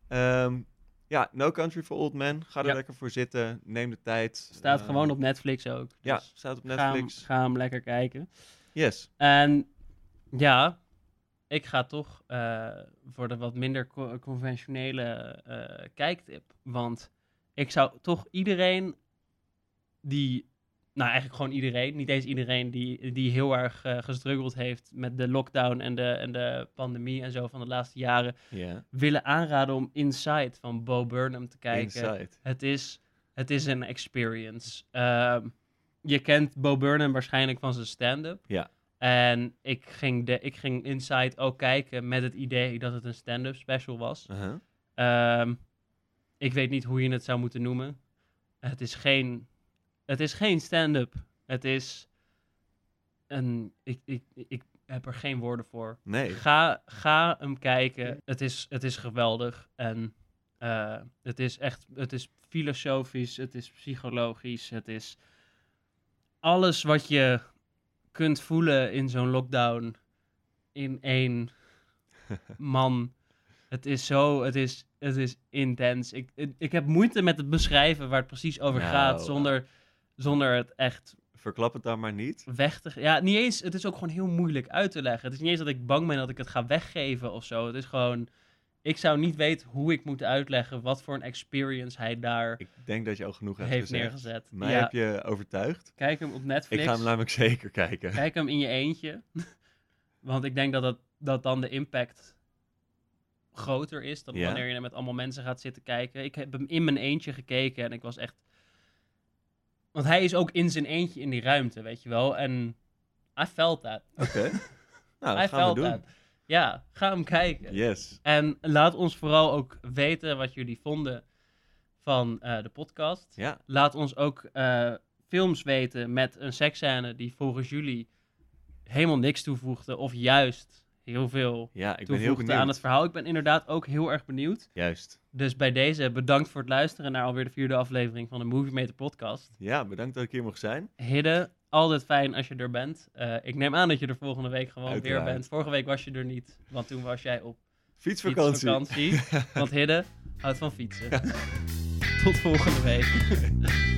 Ehm, ja, No Country for Old Men. Ga er Ja. lekker voor zitten. Neem de tijd. Staat Eh, gewoon op Netflix ook. Ja, Dus staat op ga hem, Netflix. ga hem lekker kijken. Yes. En ja, ik ga toch eh, voor de wat minder co- conventionele kijktip. Want ik zou toch iedereen die, nou eigenlijk gewoon iedereen, niet eens iedereen die, die heel erg eh gestruggeld heeft met de lockdown en de, en de pandemie en zo van de laatste jaren, Ja. willen aanraden om Inside van Bo Burnham te kijken. Inside. Het is, het is een experience. Ehm, je kent Bo Burnham waarschijnlijk van zijn stand-up. Ja. En ik ging, de, ik ging Inside ook kijken met het idee dat het een stand-up special was. Uh-huh. Ehm, ik weet niet hoe je het zou moeten noemen. Het is geen, het is geen stand-up. Het is een... Ik, ik, ik heb er geen woorden voor. Nee. Ga, ga hem kijken. Het is, het is geweldig. En eh, het is echt, het is filosofisch, het is psychologisch, het is alles wat je kunt voelen in zo'n lockdown in één man. Het is zo, het is, het is intens. Ik, ik, ik heb moeite met het beschrijven waar het precies over Nou, gaat, zonder, zonder het echt Verklap het dan maar niet. weg te... Ja, niet eens... Het is ook gewoon heel moeilijk uit te leggen. Het is niet eens dat ik bang ben dat ik het ga weggeven of zo. Het is gewoon... Ik zou niet weten hoe ik moet uitleggen wat voor een experience hij daar Ik denk dat je al genoeg hebt heeft gezegd. neergezet. Mij ja, heb je overtuigd. kijk hem op Ik Netflix. ga hem namelijk zeker kijken. Kijk hem in je eentje. Want ik denk dat, dat dan de impact groter is dan wanneer je met allemaal mensen gaat zitten kijken. Ik heb hem in mijn eentje gekeken en ik was echt... Want hij is ook in zijn eentje in die ruimte, weet je wel. En I felt that. Oké. nou, I dat gaan we doen. that. Ja, ga hem kijken. Yes. En laat ons vooral ook weten wat jullie vonden van eh, de podcast. Ja. Laat ons ook eh, films weten met een seksscène die volgens jullie helemaal niks toevoegde. Of juist heel veel Ja, ik ben heel toevoegde benieuwd. aan het verhaal. Ik ben inderdaad ook heel erg benieuwd. Juist. Dus bij deze bedankt voor het luisteren naar alweer de vierde aflevering van de Movie Meter podcast. Ja, bedankt dat ik hier mocht zijn. Hidde, altijd fijn als je er bent. Eh, ik neem aan dat je er volgende week gewoon weer bent. Vorige week was je er niet, want toen was jij op Fietsvakantie. fietsvakantie. want Hidde houdt van fietsen. Tot volgende week.